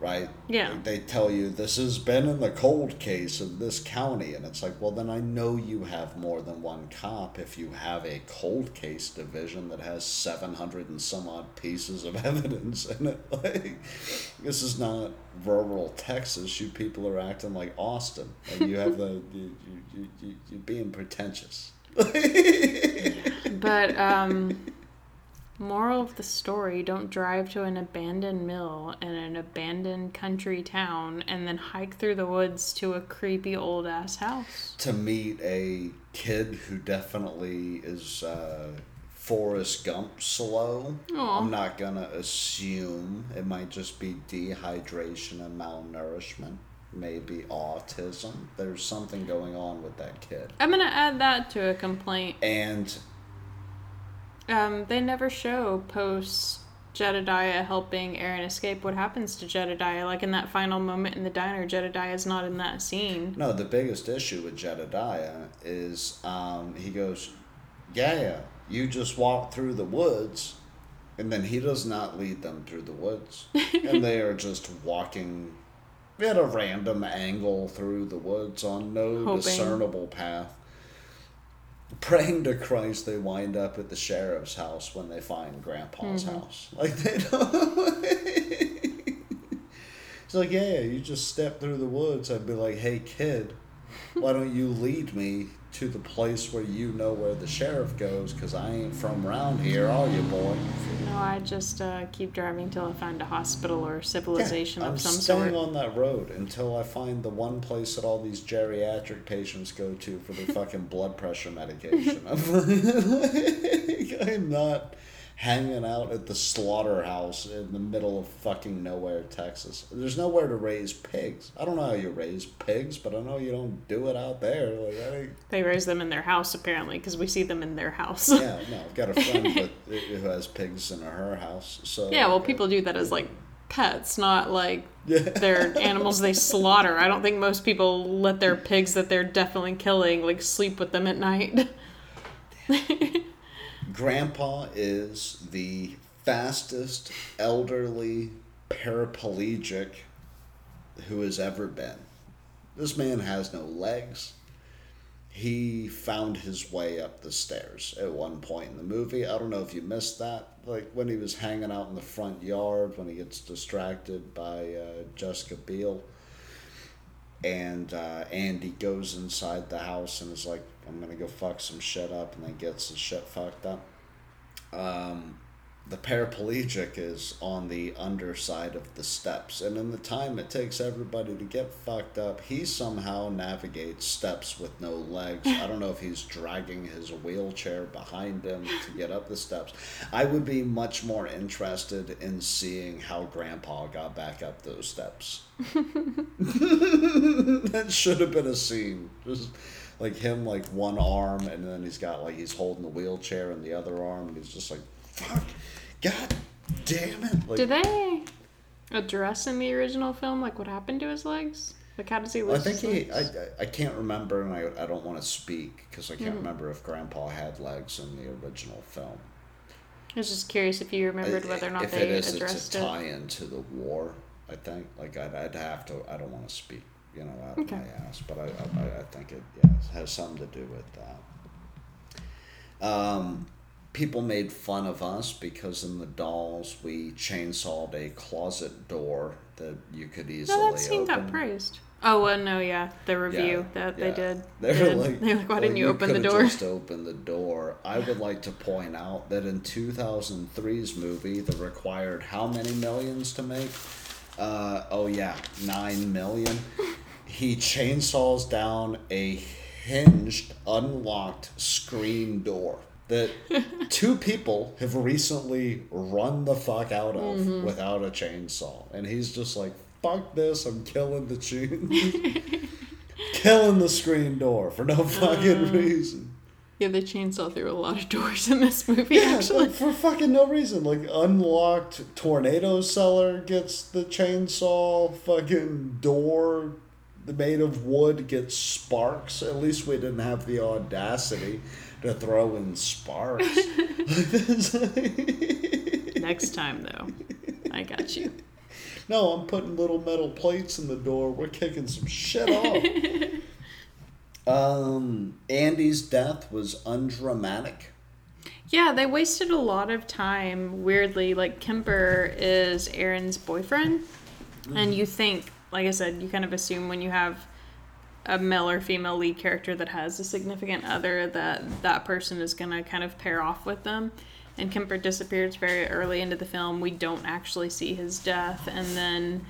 Right? Yeah. They tell you this has been in the cold case of this county, and it's like, well, then I know you have more than one cop if you have a cold case division that has 700 and some odd pieces of evidence in it. Like, this is not rural Texas. You people are acting like Austin. Like, you have the, you, you, you, you, you're being pretentious. but um Moral of the story don't drive to an abandoned mill in an abandoned country town and then hike through the woods to a creepy old ass house. To meet a kid who definitely is uh, Forrest Gump slow. Aw. I'm not gonna assume it might just be dehydration and malnourishment, maybe autism. There's something going on with that kid. I'm gonna add that to a complaint. And Um, they never show post Jedediah helping Erin escape what happens to Jedediah. Like in that final moment in the diner, Jedediah is not in that scene. no, the biggest issue with Jedediah is um, he goes, Yeah, you just walk through the woods. And then he does not lead them through the woods. and they are just walking at a random angle through the woods on no Hoping. discernible path. Praying to Christ, they wind up at the sheriff's house when they find Grandpa's mm-hmm. house. Like they don't. it's like, yeah, you just step through the woods. I'd be like, hey, kid, why don't you lead me to the place where you know where the sheriff goes? Because I ain't from around here, are you, boy? No, I just uh, keep driving till I find a hospital or civilization I'm of some staying sort. on that road until I find the one place that all these geriatric patients go to for their fucking blood pressure medication. I'm, like, I'm not hanging out at the slaughterhouse in the middle of fucking nowhere, Texas. There's nowhere to raise pigs. I don't know how you raise pigs, but I know you don't do it out there. Like, They raise them in their house apparently because we see them in their house. yeah, no, I've got a friend with, who has pigs in her house. So yeah, well, uh, people do that as like pets, not like Yeah. they're animals they slaughter. I don't think most people let their pigs that they're definitely killing like sleep with them at night. Grandpa is the fastest elderly paraplegic who has ever been. This man has no legs. He found his way up the stairs at one point in the movie. I don't know if you missed that. Like when he was hanging out in the front yard when he gets distracted by uh, Jessica Biel. And uh, Andy goes inside the house and is like, I'm going to go fuck some shit up, and then get some shit fucked up. Um, the paraplegic is on the underside of the steps, and in the time it takes everybody to get fucked up, he somehow navigates steps with no legs. I don't know if he's dragging his wheelchair behind him to get up the steps. I would be much more interested in seeing how Grandpa got back up those steps. that should have been a scene. Just like him, like one arm, and then he's got like he's holding the wheelchair in the other arm, and he's just like, "Fuck, God damn it!" Like, Do they address in the original film like what happened to his legs? Like how does he I think he. I, I can't remember, and I I don't want to speak because I can't Mm-hmm. remember if Grandpa had legs in the original film. I was just curious if you remembered whether or not if they it is, addressed it's a tie-in to the war. I think like I'd, I'd have to. I don't want to speak, you know, out Okay. of my ass, but I, I I think it yeah has something to do with that. Um, people made fun of us because in the dolls we chainsawed a closet door that you could easily No, that scene open. got praised. Oh, well, no, yeah, the review that they did. They were did. like, They were like, why well, didn't you, open the door? Just open the door. I would like to point out that in 2003's movie, that required how many millions to make? Uh, oh yeah, nine million. He chainsaws down a hinged, unlocked screen door that two people have recently run the fuck out of Mm-hmm. without a chainsaw, and he's just like, "Fuck this! I'm killing the chain." killing the screen door for no fucking Uh. reason. Yeah, they chainsaw through a lot of doors in this movie, Yeah, actually. for fucking no reason. Like unlocked tornado cellar gets the chainsaw. Fucking door made of wood gets sparks. At least we didn't have the audacity to throw in sparks. Next time, though, I got you. no, I'm putting little metal plates in the door. We're kicking some shit off. um, Andy's death was undramatic. Yeah, they wasted a lot of time. Weirdly, like Kemper is Erin's boyfriend, and you think, like I said, you kind of assume when you have a male or female lead character that has a significant other that that person is gonna kind of pair off with them. and Kemper disappears very early into the film. We don't actually see his death, and then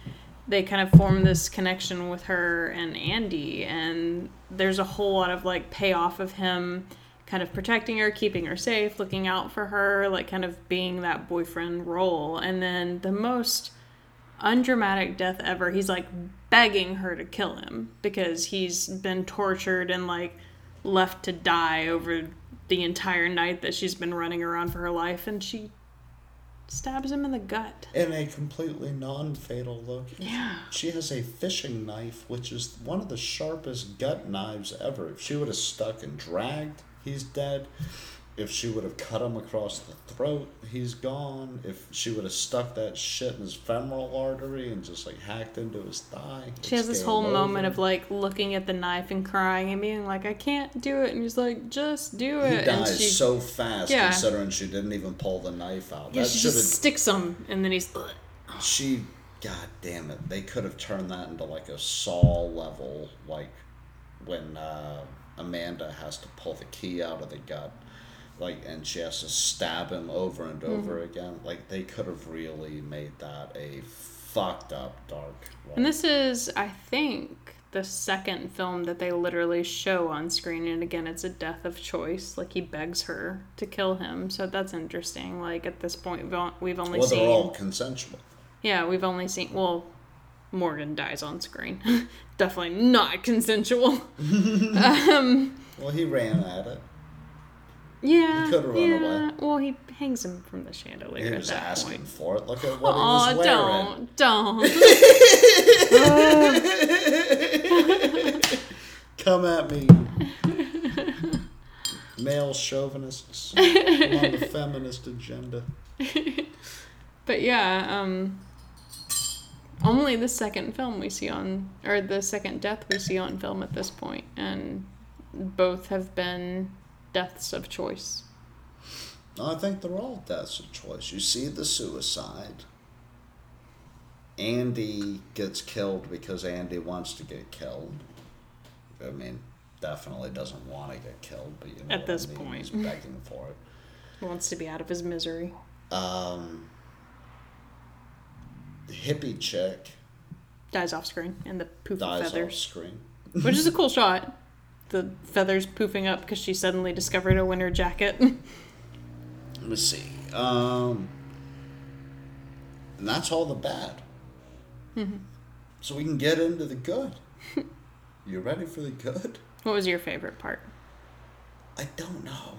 they kind of form this connection with her and Andy, and there's a whole lot of like payoff of him kind of protecting her, keeping her safe, looking out for her, like kind of being that boyfriend role. And then the most undramatic death ever, he's like begging her to kill him because he's been tortured and like left to die over the entire night that she's been running around for her life and she stabs him in the gut. In a completely non fatal location. Yeah. She has a fishing knife, which is one of the sharpest gut knives ever. If she would have stuck and dragged, he's dead. If she would have cut him across the throat, he's gone. If she would have stuck that shit in his femoral artery and just like hacked into his thigh. She has this whole game moment of like looking at the knife and crying and being like, I can't do it. And he's like, just do He it. and dies she, so fast, Yeah. considering she didn't even pull the knife out. yeah, that she just sticks him and then he's. She, god damn it, they could have turned that into like a Saw level, like when uh, Amanda has to pull the key out of the gut, like, and she has to stab him over and Mm-hmm. over again. Like they could have really made that a fucked up dark. One. And this is, I think, the second film that they literally show on screen. And again, it's a death of choice. Like he begs her to kill him. So that's interesting. Like at this point, we've on- we've only well, seen. they're all consensual. Yeah, we've only seen. Well, Morgan dies on screen. Definitely not consensual. Well, he ran at it. Yeah. could've run yeah. away. Well, he hangs him from the chandelier He was asking point. for it. Look at what he Oh, was wearing. don't, don't. Come at me, male chauvinists on the feminist agenda. But yeah, um, only the second film we see on, or the second death we see on film at this point, and both have been deaths of choice. I think they're all deaths of choice. You see the suicide. Andy gets killed because Andy wants to get killed. I mean, definitely doesn't want to get killed, but you know At this I mean. point. he's begging for it. Wants to be out of his misery. Um, the hippie chick Dies off screen, and the poof of dies off screen. which is a cool shot. The feathers poofing up because she suddenly discovered a winter jacket. Let me see. Um, and that's all the bad. Mm-hmm. So we can get into the good. you ready for the good? what was your favorite part? I don't know.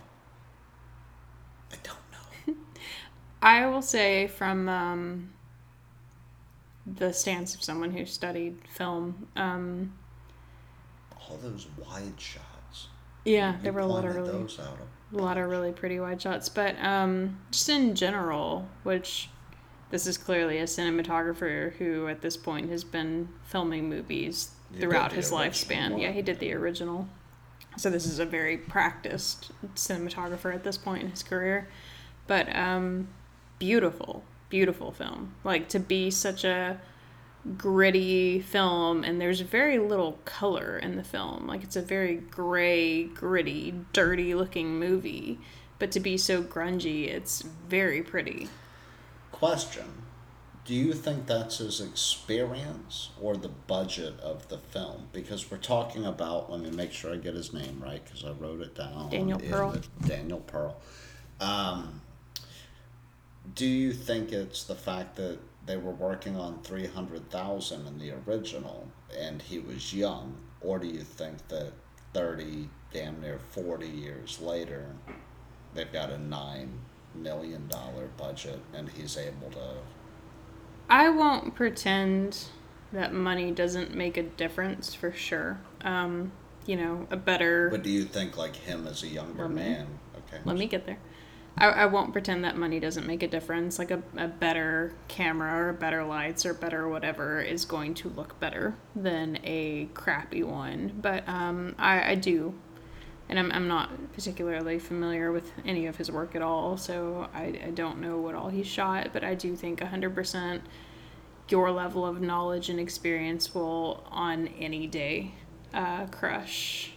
I don't know. I will say from um, the stance of someone who studied film. Um, All those wide shots. yeah, You there were a lot of really, those out. a lot of really pretty wide shots. But um, just in general, which this is clearly a cinematographer who at this point has been filming movies throughout his lifespan. one. Yeah, he did the original. So this is a very practiced cinematographer at this point in his career. But um, beautiful, beautiful film. Like to be such a gritty film and there's very little color in the film. Like it's a very gray, gritty, dirty looking movie. But to be so grungy, it's very pretty. Question. Do you think that's his experience or the budget of the film? Because we're talking about, let me make sure I get his name right because I wrote it down. Daniel Pearl. Daniel Pearl. Um, do you think it's the fact that they were working on 300,000 in the original and he was young? Or do you think that 30, damn near 40 years later, they've got a $9 million budget and he's able to I won't pretend that money doesn't make a difference for sure. Um, you know, a better But do you think like him as a younger man? Okay. Let me get there. I, I won't pretend that money doesn't make a difference. Like a, a better camera or better lights or better whatever is going to look better than a crappy one. But um, I, I do. And I'm, I'm not particularly familiar with any of his work at all, so I, I don't know what all he shot, but I do think 100% your level of knowledge and experience will, on any day, uh, crush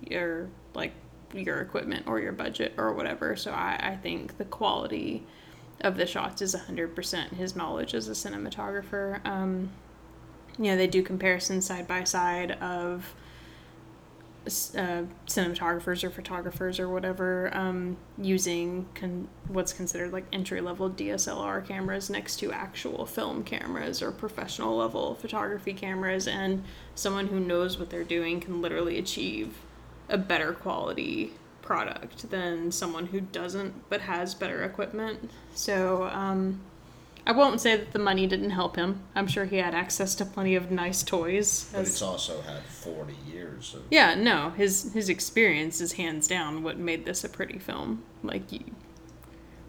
your, like, your equipment or your budget or whatever. So I, I think the quality of the shots is 100% his knowledge as a cinematographer. Um, you know, they do comparisons side by side of uh, cinematographers or photographers or whatever um, using con- what's considered like entry level DSLR cameras next to actual film cameras or professional level photography cameras, and someone who knows what they're doing can literally achieve a better quality product than someone who doesn't but has better equipment. So, um, I won't say that the money didn't help him. I'm sure he had access to plenty of nice toys. But he's also had 40 years of. Yeah, no, his his experience is hands down what made this a pretty film. Like, you,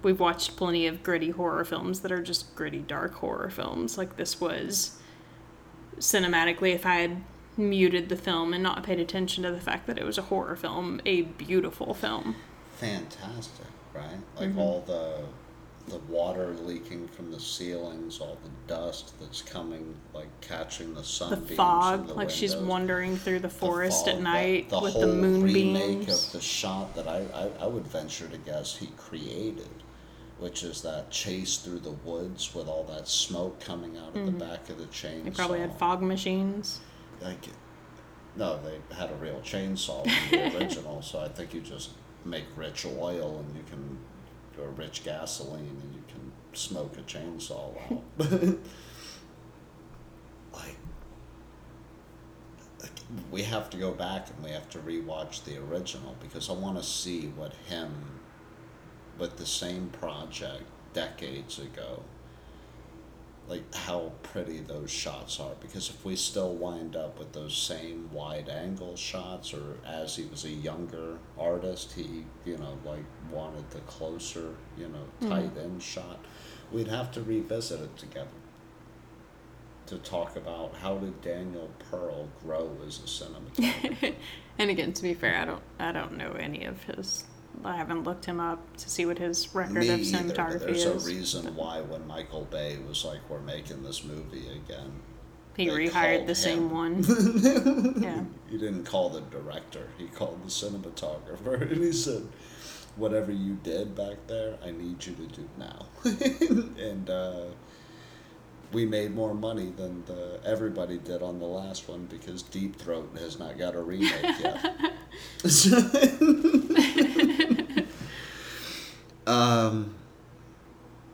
we've watched plenty of gritty horror films that are just gritty dark horror films. Like this was cinematically, if I had muted the film and not paid attention to the fact that it was a horror film, a beautiful film. Fantastic, right? Like mm-hmm. all the the water leaking from the ceilings, all the dust that's coming, like catching the sun. The fog, the like windows. she's wandering through the forest the fog, at night the, the with the moon remake of the shot that I, I, I would venture to guess he created, which is that chase through the woods with all that smoke coming out of mm-hmm. the back of the chainsaw. They probably had fog machines. Like, no, they had a real chainsaw in the original, so I think you just make rich oil and you can or rich gasoline and you can smoke a chainsaw out. like, we have to go back and we have to rewatch the original because I want to see what him with the same project decades ago like how pretty those shots are because if we still wind up with those same wide angle shots or as he was a younger artist he you know like wanted the closer you know hmm. tight mm. end shot we'd have to revisit it together to talk about how did Daniel Pearl grow as a cinematographer and again to be fair I don't I don't know any of his I haven't looked him up to see what his record Me of cinematography either, there's is. a reason why when Michael Bay was like, "We're making this movie again," he rehired the him. same one. yeah. He didn't call the director; he called the cinematographer, and he said, "Whatever you did back there, I need you to do now." and uh, we made more money than the, everybody did on the last one because Deep Throat has not got a remake yet. Um,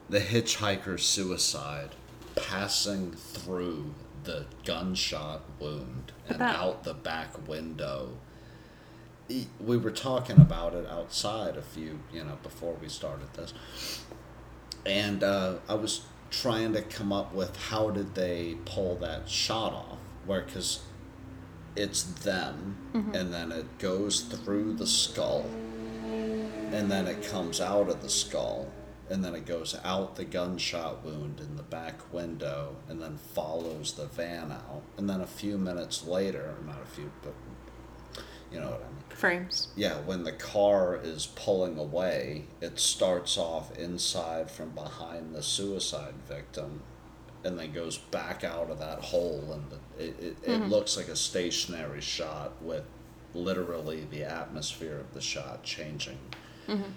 the hitchhiker's suicide, passing through the gunshot wound and out the back window. We were talking about it outside a few, you know, before we started this. And uh, I was trying to come up with how did they pull that shot off where because it's them mm-hmm. and then it goes through the skull and then it comes out of the skull and then it goes out the gunshot wound in the back window and then follows the van out and then a few minutes later not a few but you know what I mean. Frames. Yeah, when the car is pulling away, it starts off inside from behind the suicide victim and then goes back out of that hole and the, it, it, mm-hmm. it looks like a stationary shot with literally the atmosphere of the shot changing. Mm-hmm.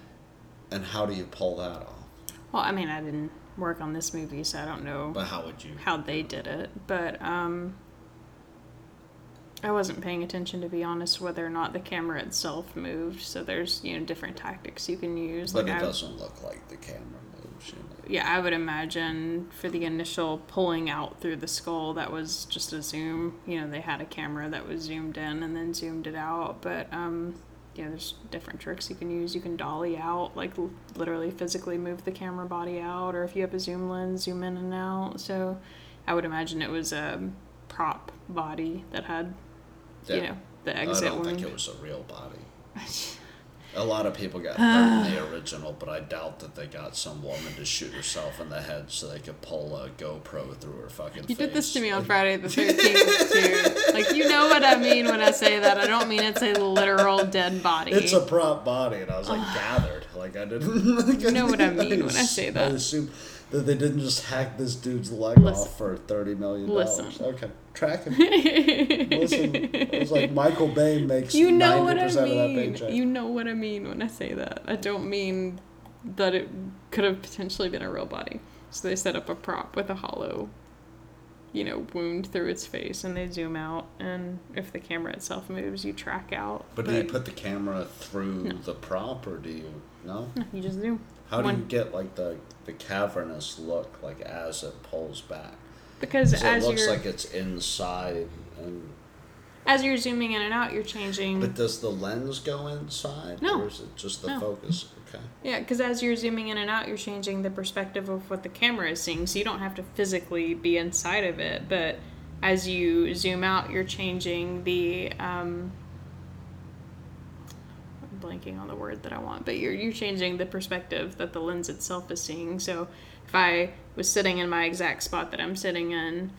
And how do you pull that off? Well, I mean, I didn't work on this movie, so I don't know. But how would you? How they did it, but um, I wasn't paying attention to be honest whether or not the camera itself moved. So there's you know different tactics you can use. But like it I, doesn't look like the camera moves. You know? Yeah, I would imagine for the initial pulling out through the skull, that was just a zoom. You know, they had a camera that was zoomed in and then zoomed it out. But um, you know, there's different tricks you can use. You can dolly out, like literally physically move the camera body out, or if you have a zoom lens, zoom in and out. So I would imagine it was a prop body that had you know, the exit I don't wound. think it was a real body. a lot of people got hurt in the original, but I doubt that they got some woman to shoot herself in the head so they could pull a GoPro through her fucking you face. did this to me on Friday the 13th, too. Like, you know what I mean when I say that. I don't mean it's a literal dead body. It's a prop body, and I was like, gathered. Like, I didn't. you know what I mean I when I say that. I assume That they didn't just hack this dude's leg Listen. off for thirty million dollars. Okay, track him. Listen, it was like Michael Bay makes you know what I percent of that mean. You know what I mean when I say that. I don't mean that it could have potentially been a real body. So they set up a prop with a hollow, you know, wound through its face, and they zoom out, and if the camera itself moves, you track out. but do you put the camera through No. the prop, or do you no? No, you just zoom. How do you get like the the cavernous look like as it pulls back? Because 'Cause it looks like it's inside, and as you're zooming in and out, you're changing. but does the lens go inside, No. or is it just the No. focus? Okay. Yeah, because as you're zooming in and out, you're changing the perspective of what the camera is seeing. So you don't have to physically be inside of it, but as you zoom out, you're changing the. Um, blanking on the word that I want, but you're you're changing the perspective that the lens itself is seeing. So if I was sitting in my exact spot that I'm sitting in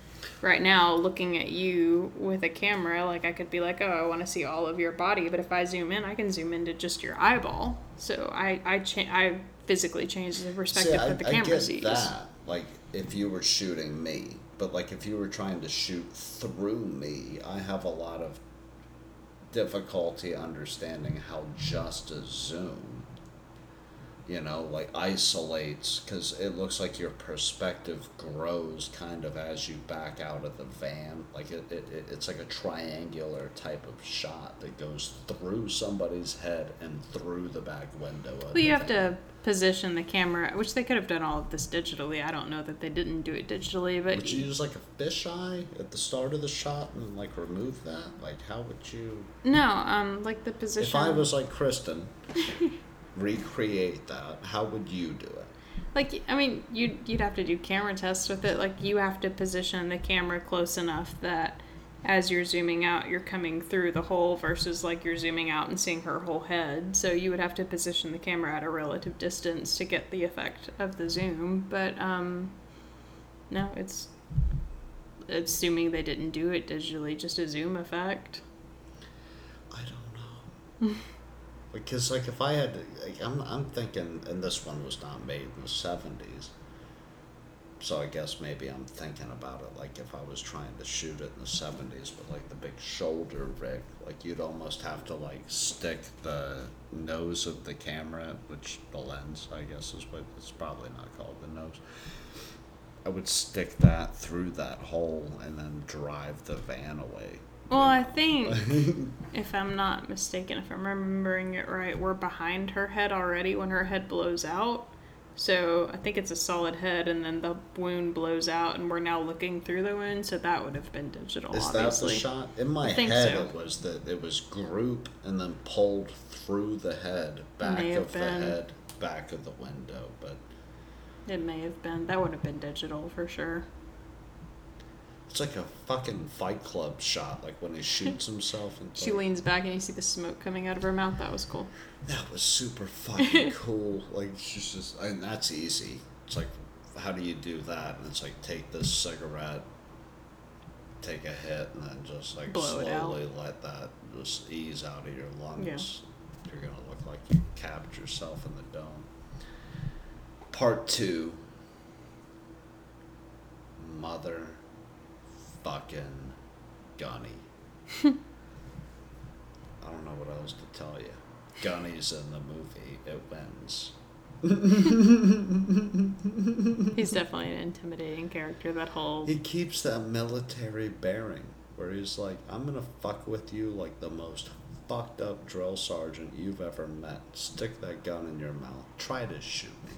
right now, looking at you with a camera, like I could be like, oh, I want to see all of your body, but if I zoom in, I can zoom into just your eyeball. So I I cha- I physically change the perspective See, I, that the I camera get sees. that. Like if you were shooting me, but like if you were trying to shoot through me, I have a lot of difficulty understanding how just a zoom, you know, like isolates because it looks like your perspective grows kind of as you back out of the van. Like it, it, it it's like a triangular type of shot that goes through somebody's head and through the back window. Of Well, the you have van. to position the camera, which they could have done all of this digitally. I don't know that they didn't do it digitally, but Would you use like a fisheye at the start of the shot and like remove that? Like how would you no, um, like the position. If I was like Kristen, recreate that, how would you do it? Like, I mean, you'd, you'd have to do camera tests with it. Like, you have to position the camera close enough that as you're zooming out, you're coming through the hole versus like you're zooming out and seeing her whole head. So you would have to position the camera at a relative distance to get the effect of the zoom. But, um, no, it's assuming they didn't do it digitally, just a zoom effect. I don't know. because like if I had to, like I'm I'm thinking and this one was not made in the seventies. So I guess maybe I'm thinking about it like if I was trying to shoot it in the seventies with like the big shoulder rig, like you'd almost have to like stick the nose of the camera, which the lens I guess is what it's probably not called the nose. I would stick that through that hole and then drive the van away. Well, I think, if I'm not mistaken, if I'm remembering it right, we're behind her head already when her head blows out. So I think it's a solid head, and then the wound blows out, and we're now looking through the wound. So that would have been digital, Is obviously. that the shot? In my head, so. it was that it was group and then pulled through the head, back of the been. head, back of the window. But It may have been. That would have been digital for sure. It's like a fucking Fight Club shot, like when he shoots himself. And She leans back, and you see the smoke coming out of her mouth. That was cool. That was super fucking cool. Like she's just, and that's easy. It's like, how do you do that? And it's like take this cigarette, take a hit, and then just like Blow slowly let that just ease out of your lungs. You're gonna look like you capped yourself in the dome. Part two. Mother fucking Gunny. I don't know what else to tell you. Gunny's in the movie. It wins. He's definitely an intimidating character. That whole He keeps that military bearing where he's like, I'm gonna fuck with you like the most fucked up drill sergeant you've ever met. Stick that gun in your mouth. Try to shoot me.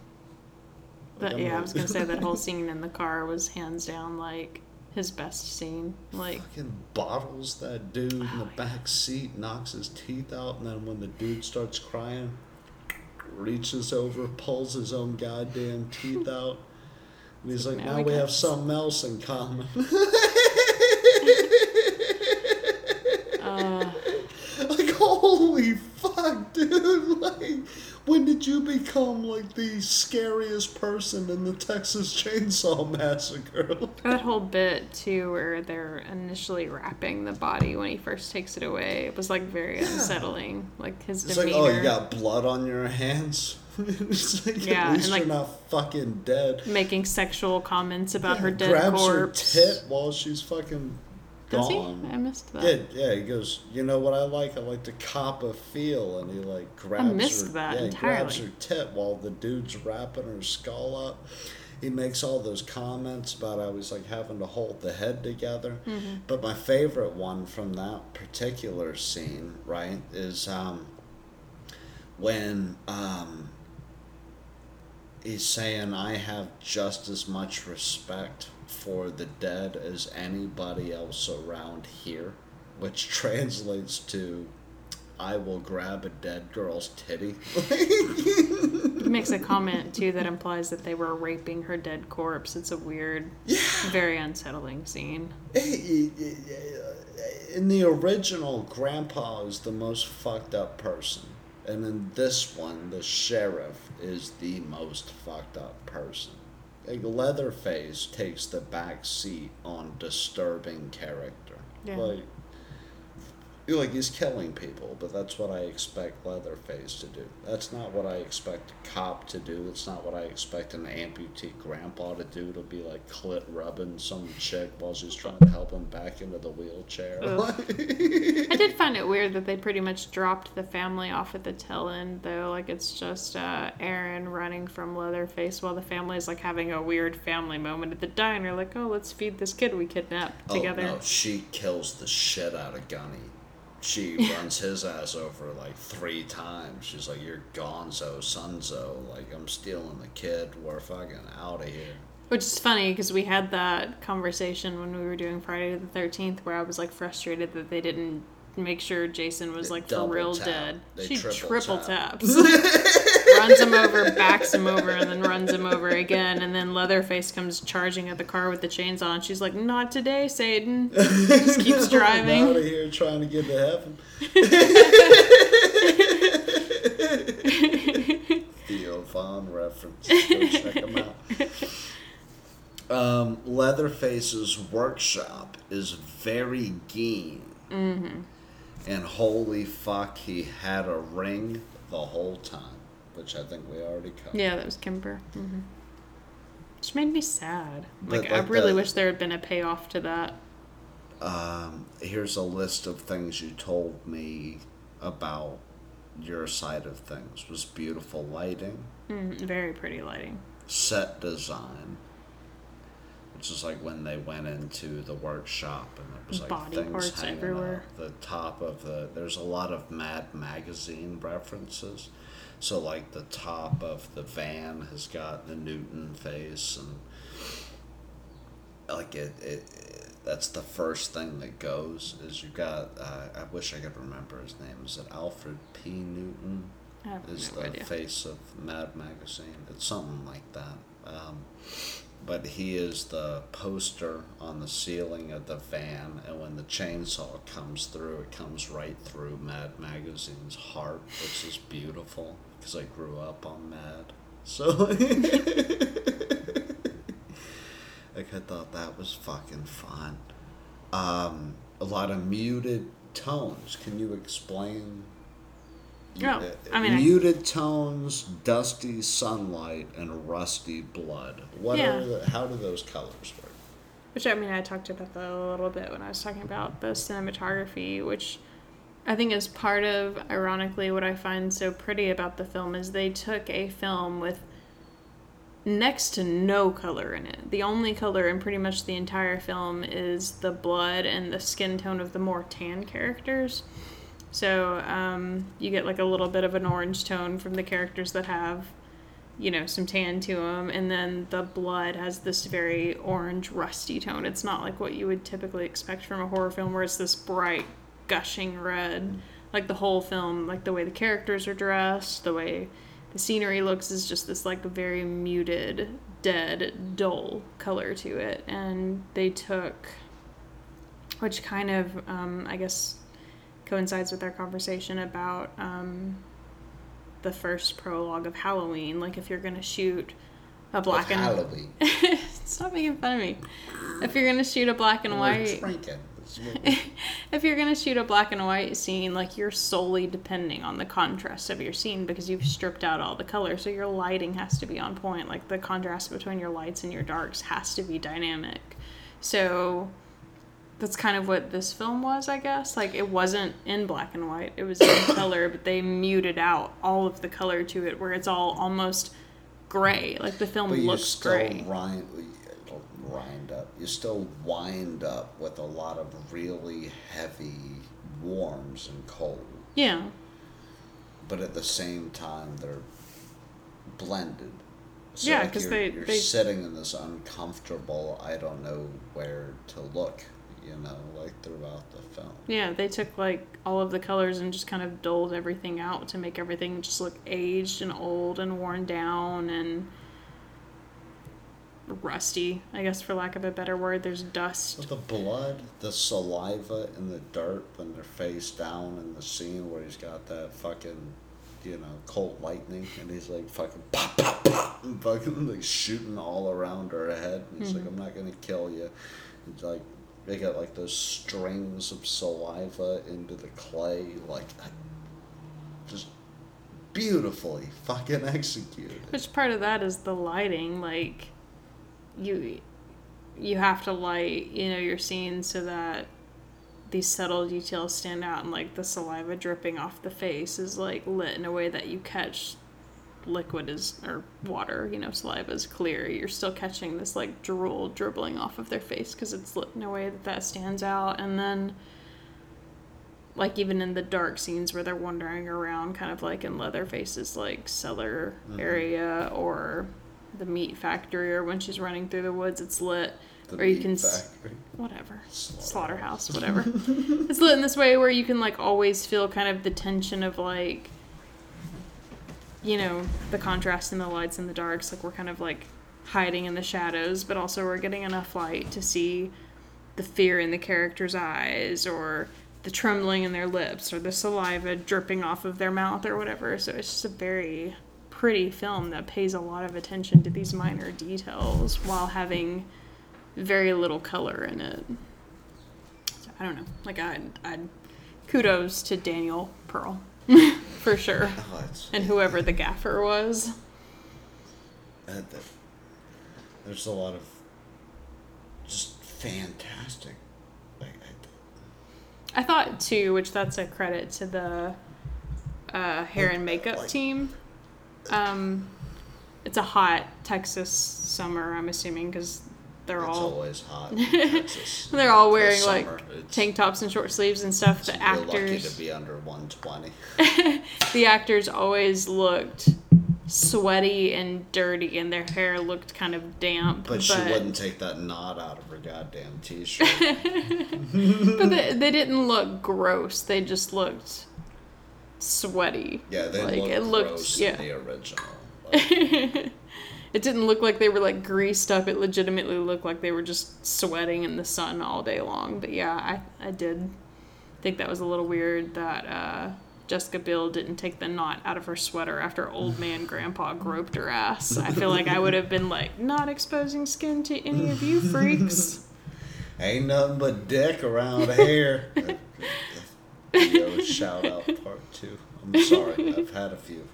Like, That, I'm yeah, I gonna- was gonna say that whole scene in the car was hands down like his best scene. Like, fucking bottles that dude in the back seat, knocks his teeth out, and then when the dude starts crying, reaches over, pulls his own goddamn teeth out. And he's like, Now now we have something else in common. uh, like, holy fuck, dude. Like, when did you become, like, the scariest person in the Texas Chainsaw Massacre? that whole bit too, where they're initially wrapping the body when he first takes it away, it was like very Yeah. unsettling. Like his It's like, oh, you got blood on your hands? it's like, Yeah, at least and, like- you're not fucking dead. Making sexual comments about her Yeah, dead grabs corpse. her tit while she's fucking Does he? I missed that. Yeah, yeah. He goes, you know what I like? I like to cop a feel, and he like grabs missed her. that yeah, he grabs her entirely. tit while the dude's wrapping her skull up. He makes all those comments about how he's like having to hold the head together. Mm-hmm. But my favorite one from that particular scene, right, is um, when um, he's saying, I have just as much respect for the dead as anybody else around here, which translates to, I will grab a dead girl's titty. He makes a comment too that implies that they were raping her dead corpse. It's a weird, very unsettling scene. Uh, in the original, Grandpa is the most fucked up person. And in this one, the sheriff is the most fucked up person. Like Leatherface takes the back seat on disturbing character. Yeah. Like, like he's killing people, but that's what I expect Leatherface to do. That's not what I expect a cop to do. It's not what I expect an amputee grandpa to do. To be like clit rubbing some chick while she's trying to help him back into the wheelchair. I did find it weird that they pretty much dropped the family off at the tail end, though. Like it's just uh, Erin running from Leatherface while the family is like having a weird family moment at the diner. Like, oh, let's feed this kid we kidnapped together. Oh no, she kills the shit out of Gunny. She runs his ass over like three times. She's like, "You're gonzo, sonzo. Like I'm stealing the kid. We're fucking out of here." Which is funny because we had that conversation when we were doing Friday the Thirteenth, where I was like frustrated that they didn't make sure Jason was They like for real tap. dead. They she triple triple tap. taps, runs him over, backs him over, and then runs him over again. And then Leatherface comes charging at the car with the chains on. She's like, "Not today, Satan." Just keeps driving. out of here trying to get to heaven. Theo Von reference. Go check him out. Um, Leatherface's workshop is very keen. Mm-hmm. And holy fuck, he had a ring the whole time, which I think we already covered. Yeah, that was Kemper. hmm Which made me sad. But, Like, I really wish there had been a payoff to that. Um, here's a list of things you told me about your side of things was beautiful lighting, Mm, very pretty lighting. set design, which is like when they went into the workshop and there was like Body things parts hanging everywhere. out the top of the. There's a lot of Mad Magazine references. So like the top of the van has got the Newton face and like it, it, it that's the first thing that goes is you got uh, I wish I could remember his name. Is it Alfred P. Newton? I have is no the idea. face of Mad Magazine. It's something like that. Um, but he is the poster on the ceiling of the van and when the chainsaw comes through it comes right through Mad Magazine's heart which is beautiful because I grew up on Mad so like I thought that was fucking fun. Um, a lot of muted tones. Can you explain? Oh, uh, I mean, I- muted tones, dusty sunlight, and rusty blood. What Yeah. are the, how do those colors work? Which I mean, I talked about that a little bit when I was talking about the cinematography, which I think is part of, ironically, what I find so pretty about the film is they took a film with next to no color in it. The only color in pretty much the entire film is the blood and the skin tone of the more tan characters. So um, you get like a little bit of an orange tone from the characters that have, you know, some tan to them, and then the blood has this very orange, rusty tone. It's not like what you would typically expect from a horror film, where it's this bright, gushing red. Like the whole film, like the way the characters are dressed, the way the scenery looks is just this like very muted, dead, dull color to it, and they took, which kind of, um, I guess, coincides with our conversation about um, the first prologue of Halloween. Like, if you're gonna shoot a black Of and Halloween. stop making fun of me. If you're gonna shoot a black and white, if you're gonna shoot a black and white scene, like you're solely depending on the contrast of your scene because you've stripped out all the color, so your lighting has to be on point. Like the contrast between your lights and your darks has to be dynamic. So that's kind of what this film was, I guess. Like it wasn't in black and white; it was in color, but they muted out all of the color to it, where it's all almost gray. Like the film looks gray. rind up. You still wind up with a lot of really heavy warms and cold. Yeah, But at the same time, they're blended. So Yeah, like 'cause you're, they- you're they- sitting in this uncomfortable. I don't know where to look. You know, like throughout the film. yeah. They took like all of the colors and just kind of dulled everything out to make everything just look aged and old and worn down and rusty. I guess for lack of a better word, there's dust. But the blood, the saliva, and the dirt when they're face down in the scene where he's got that fucking, you know, cold lightning and he's like fucking pop, pop, pop, and fucking like shooting all around her head. And he's like, mm-hmm. I'm not gonna kill you. It's like, they got like those strings of saliva into the clay, like, just beautifully fucking executed. Which part of that is the lighting? Like, you you have to light, you know, your scenes so that these subtle details stand out, and like the saliva dripping off the face is like lit in a way that you catch liquid is or water, you know, saliva is clear. You're still catching this like drool dribbling off of their face because it's lit in a way that that stands out, and then like even in the dark scenes where they're wandering around kind of like in Leatherface's like cellar mm-hmm. area or the meat factory or when she's running through the woods it's lit. The or you can factory. whatever. Slaughterhouse. slaughterhouse whatever. It's lit in this way where you can like always feel kind of the tension of like you know the contrast in the lights and the darks. Like we're kind of like hiding in the shadows but also we're getting enough light to see the fear in the characters eyes or the trembling in their lips or the saliva dripping off of their mouth or whatever. So it's just a very pretty film that pays a lot of attention to these minor details while having very little color in it so I don't know. Like I, I, kudos to Daniel Pearl for sure, Oh, and whoever the gaffer was. Uh, the, there's a lot of just fantastic. Like, I, I thought too, which that's a credit to the uh, hair and makeup Like- team. Um, it's a hot Texas summer, I'm assuming, because they're it's all always hot in Texas. they're all wearing like it's- tank tops and short sleeves and stuff. The you're lucky actors, to be under 120. the actors always looked sweaty and dirty, and their hair looked kind of damp. But, she wouldn't take that knot out of her goddamn t-shirt. But they, they didn't look gross. They just looked sweaty. Yeah, they Like, look it looked- yeah. the original. Like, It didn't look like they were like greased up. It legitimately looked like they were just sweating in the sun all day long. But yeah, I, I did think that was a little weird that uh, Jessica Biel didn't take the knot out of her sweater after old man grandpa groped her ass. I feel like I would have been like, not exposing skin to any of you freaks. Ain't nothing but dick around here. Yo, shout out part two. I'm sorry, I've had a few.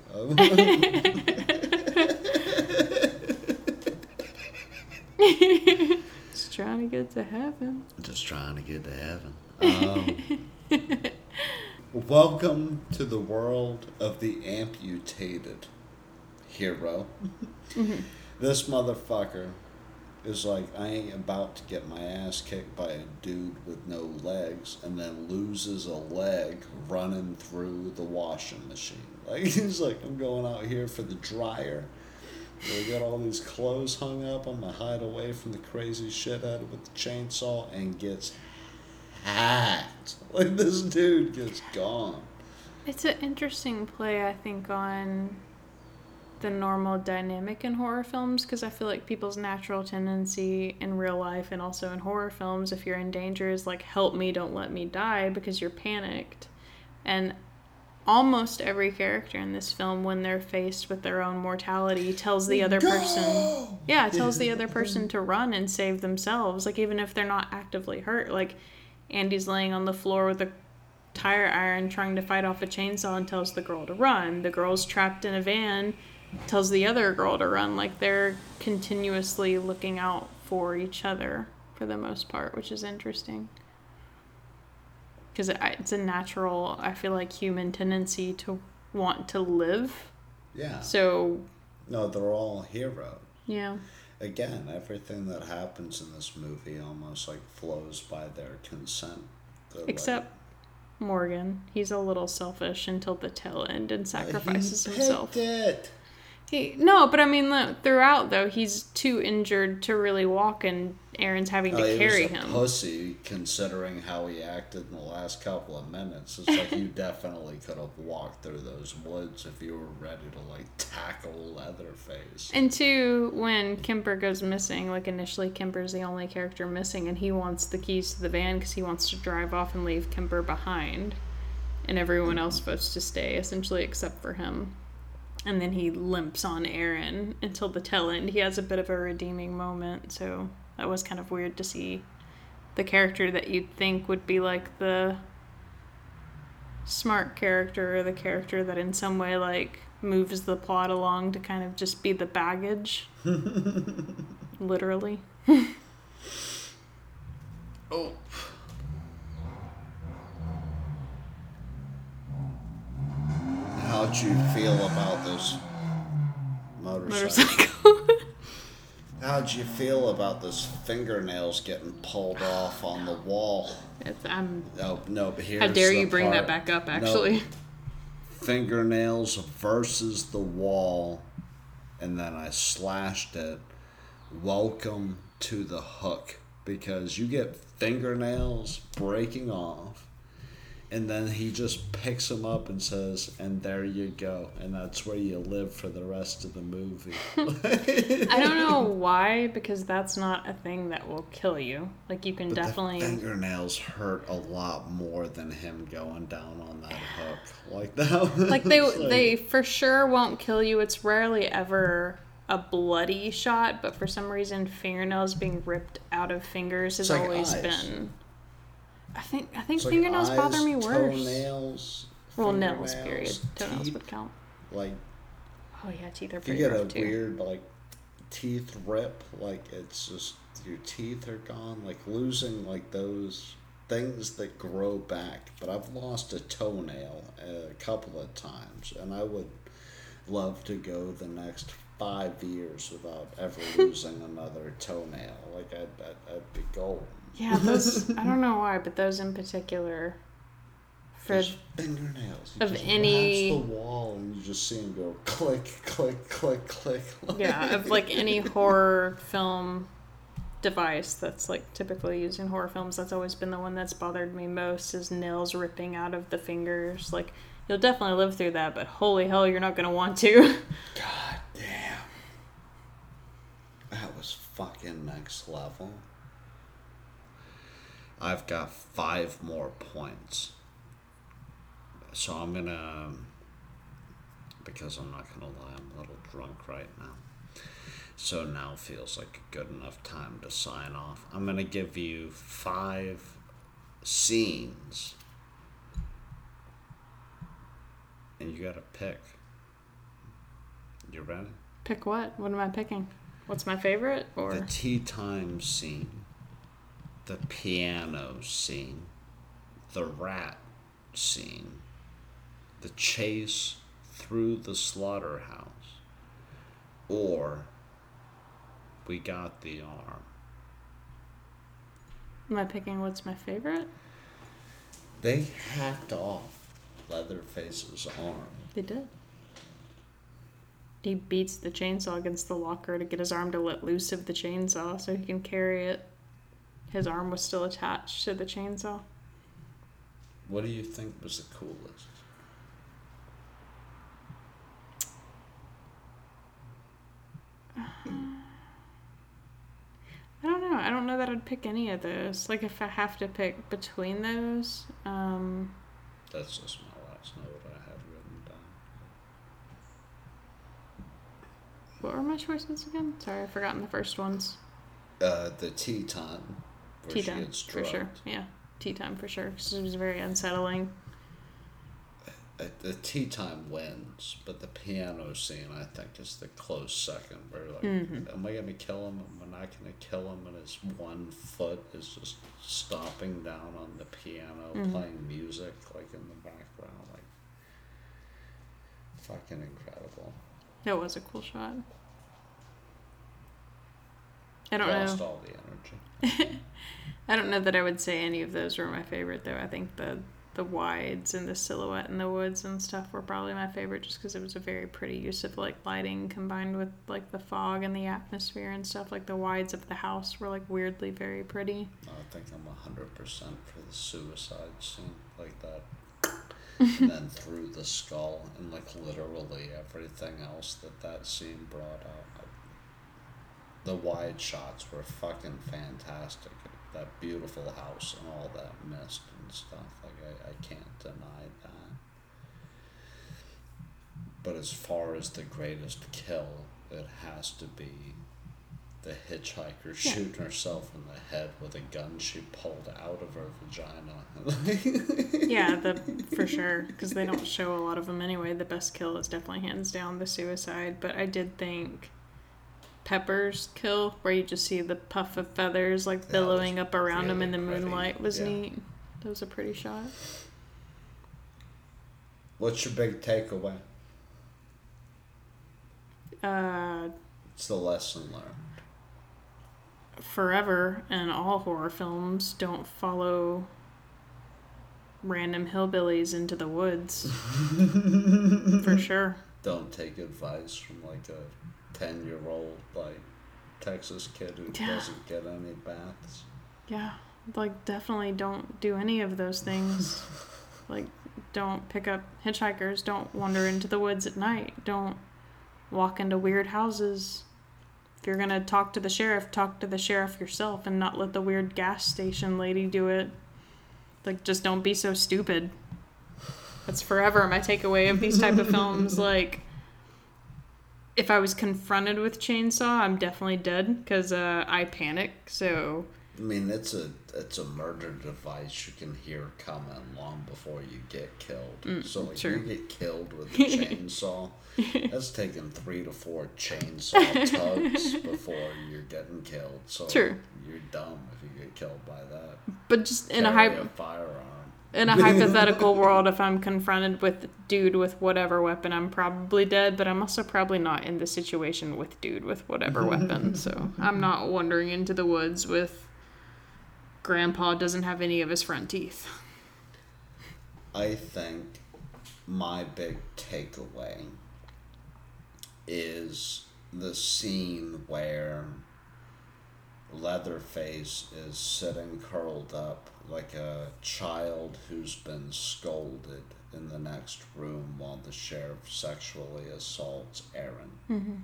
Just trying to get to heaven. Just trying to get to heaven. Um, welcome to the world of the amputated hero. This motherfucker is like, I ain't about to get my ass kicked by a dude with no legs and then loses a leg running through the washing machine. Like, he's like, I'm going out here for the dryer. We got all these clothes hung up. I'm gonna hide away from the crazy shithead with the chainsaw and gets hacked. Like this dude gets gone. It's an interesting play, I think, on the normal dynamic in horror films because I feel like people's natural tendency in real life and also in horror films, if you're in danger, is like, help me, don't let me die because you're panicked. And almost every character in this film, when they're faced with their own mortality, tells the other person. Yeah, tells the other person to run and save themselves. Like, even if they're not actively hurt. Like, Andy's laying on the floor with a tire iron trying to fight off a chainsaw and tells the girl to run. The girl's trapped in a van, tells the other girl to run. Like they're continuously looking out for each other for the most part, which is interesting. Because it's a natural, I feel like, human tendency to want to live. Yeah. So, No, they're all heroes. yeah. Again, everything that happens in this movie almost like flows by their consent. They're like- Except Morgan. He's a little selfish until the tail end and sacrifices himself. it. He no, but I mean throughout though he's too injured to really walk, and Erin's having oh, to Oh, carry was a him. pussy considering how he acted in the last couple of minutes. It's like you definitely could have walked through those woods if you were ready to like tackle Leatherface. And two, when Kemper goes missing, like initially Kemper's the only character missing, and he wants the keys to the van because he wants to drive off and leave Kemper behind, and everyone mm-hmm. else votes to stay essentially except for him. And then he limps on Erin until the tail end. He has a bit of a redeeming moment, so that was kind of weird to see the character that you'd think would be like the smart character or the character that in some way like moves the plot along to kind of just be the baggage literally Oh. How'd you feel about this motorcycle? motorcycle How'd you feel about those fingernails getting pulled off on the wall? it's, I'm, No, no, but here's how dare you bring that back up No, actually fingernails versus the wall, and then I slashed it. Welcome to the hook because you get fingernails breaking off, and then he just picks him up and says, "And there you go," and that's where you live for the rest of the movie. i don't know why because that's not a thing that will kill you like you can But definitely fingernails hurt a lot more than him going down on that hook like that. like they like- they for sure won't kill you it's rarely ever a bloody shot but for some reason fingernails being ripped out of fingers has like always eyes. been i think i think fingernails bother me worse Toenails. well nails period toenails teeth, would count Like oh yeah teeth are if you pretty get a too weird like teeth rip, like it's just your teeth are gone. Like losing like those things that grow back. But I've lost a toenail a couple of times, and I would love to go the next five years without ever losing another toenail. Like I'd, I'd, I'd be golden. Yeah, those I don't know why, but those in particular for Those fingernails. You of just any- the wall and you just see them go click, click, click, click. yeah, of like any horror film device that's like typically used in horror films, that's always been the one that's bothered me most is nails ripping out of the fingers. Like you'll definitely live through that, but holy hell, you're not gonna want to. God damn. That was fucking next level. I've got five more points. So I'm gonna. Because I'm not gonna lie, I'm a little drunk right now. So now feels like a good enough time to sign off. I'm gonna give you five scenes. And you gotta pick. You ready? Pick what? What am I picking? What's my favorite? Or The tea time scene, the piano scene, the rat scene, the chase through the slaughterhouse, or we got the arm. am I picking what's my favorite? They hacked off Leatherface's arm. They did. He beats the chainsaw against the locker to get his arm to let loose of the chainsaw so he can carry it. His arm was still attached to the chainsaw. What do you think was the coolest? I don't know. I don't know that I'd pick any of those. Like if I have to pick between those, um, That's just my last note I had written down. what were my choices again? Sorry, I've forgotten the first ones. Uh, the where Tea time, for sure. Yeah. tea time for sure it was very unsettling. The tea time wins, but the piano scene I think is the close second. Where like, Mhm. am I gonna kill him? Am I not gonna kill him? And his one foot is just stomping down on the piano, Mhm. playing music like in the background, like fucking incredible. It was a cool shot. I don't Lost know. all the energy. I don't know that I would say any of those were my favorite though. I think the the wides and the silhouette in the woods and stuff were probably my favorite just because it was a very pretty use of like lighting combined with like the fog and the atmosphere and stuff. Like the wides of the house were like weirdly very pretty. I think I'm hundred percent for the suicide scene, like that, and then through the skull, and like literally everything else that that scene brought out. The wide shots were fucking fantastic. That beautiful house and all that mist and stuff. Like I, I can't deny that. But as far as the greatest kill, it has to be the hitchhiker shooting herself in the head with a gun she pulled out of her vagina. Yeah, the for sure because they don't show a lot of them anyway. The best kill is definitely hands down the suicide, but I did think Pepper's kill, where you just see the puff of feathers like billowing up around him in the really moonlight, was yeah. neat. That was a pretty shot. What's your big takeaway? Uh, It's the lesson learned. forever and all horror films don't follow random hillbillies into the woods. for sure. Don't take advice from like a ten year old like Texas kid who Yeah. doesn't get any baths. Yeah, like definitely don't do any of those things. like don't pick up hitchhikers, don't wander into the woods at night, don't walk into weird houses. If you're going to talk to the sheriff, talk to the sheriff yourself and not let the weird gas station lady do it. Like just don't be so stupid. That's forever my takeaway of these type of films like if I was confronted with chainsaw, I'm definitely dead because uh, I panic. So I mean, it's a it's a murder device you can hear coming long before you get killed. Mm, so like sure. you get killed with a chainsaw. that's taking three to four chainsaw tugs before you're getting killed. So you're dumb if you get killed by that. But just in a Carry hy- firearm. In a hypothetical world, if I'm confronted with dude with whatever weapon, I'm probably dead. But I'm also probably not in the situation with dude with whatever weapon. So I'm not wandering into the woods with grandpa doesn't have any of his front teeth. I think my big takeaway is the scene where Leatherface is sitting curled up like a child who's been scolded in the next room while the sheriff sexually assaults Erin. Mm-hmm.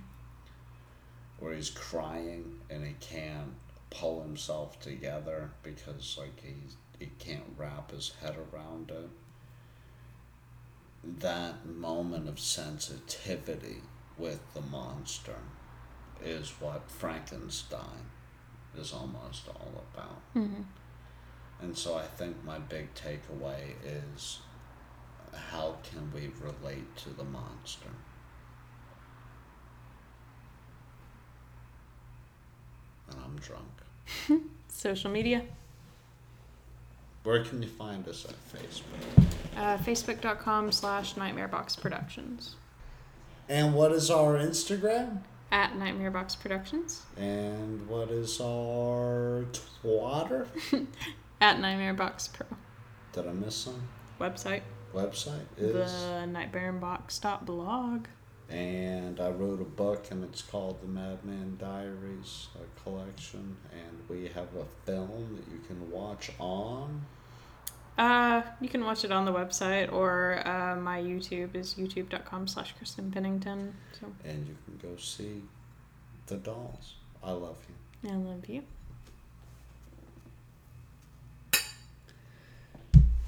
Where he's crying and he can't pull himself together because like he's he can't wrap his head around it. That moment of sensitivity with the monster is what Frankenstein is almost all about. Mm-hmm. And so I think my big takeaway is how can we relate to the monster? And I'm drunk. Social media, Where can you find us at Facebook? uh, facebook.com slash nightmarebox productions. And what is our Instagram? At Nightmarebox Productions. And what is our Twitter? At Nightmare Box Pro. Did I miss some? Website. Website is. The nightbarebox.blog. And Box blog. And I wrote a book, and it's called The Madman Diaries a collection. And we have a film that you can watch on. Uh, you can watch it on the website or uh, my YouTube is youtube.com slash Kristen Pennington. So And you can go see the dolls. I love you. I love you.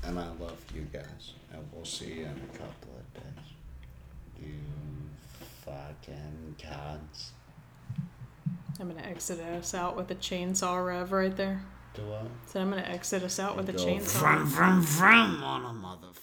And I love you guys. And we'll see you in a couple of days. You fucking cunts. I'm gonna exit us out with a chainsaw rev right there. Do I? So I'm gonna exit us out with a chainsaw. Vroom, vroom, vroom on a motherfucker.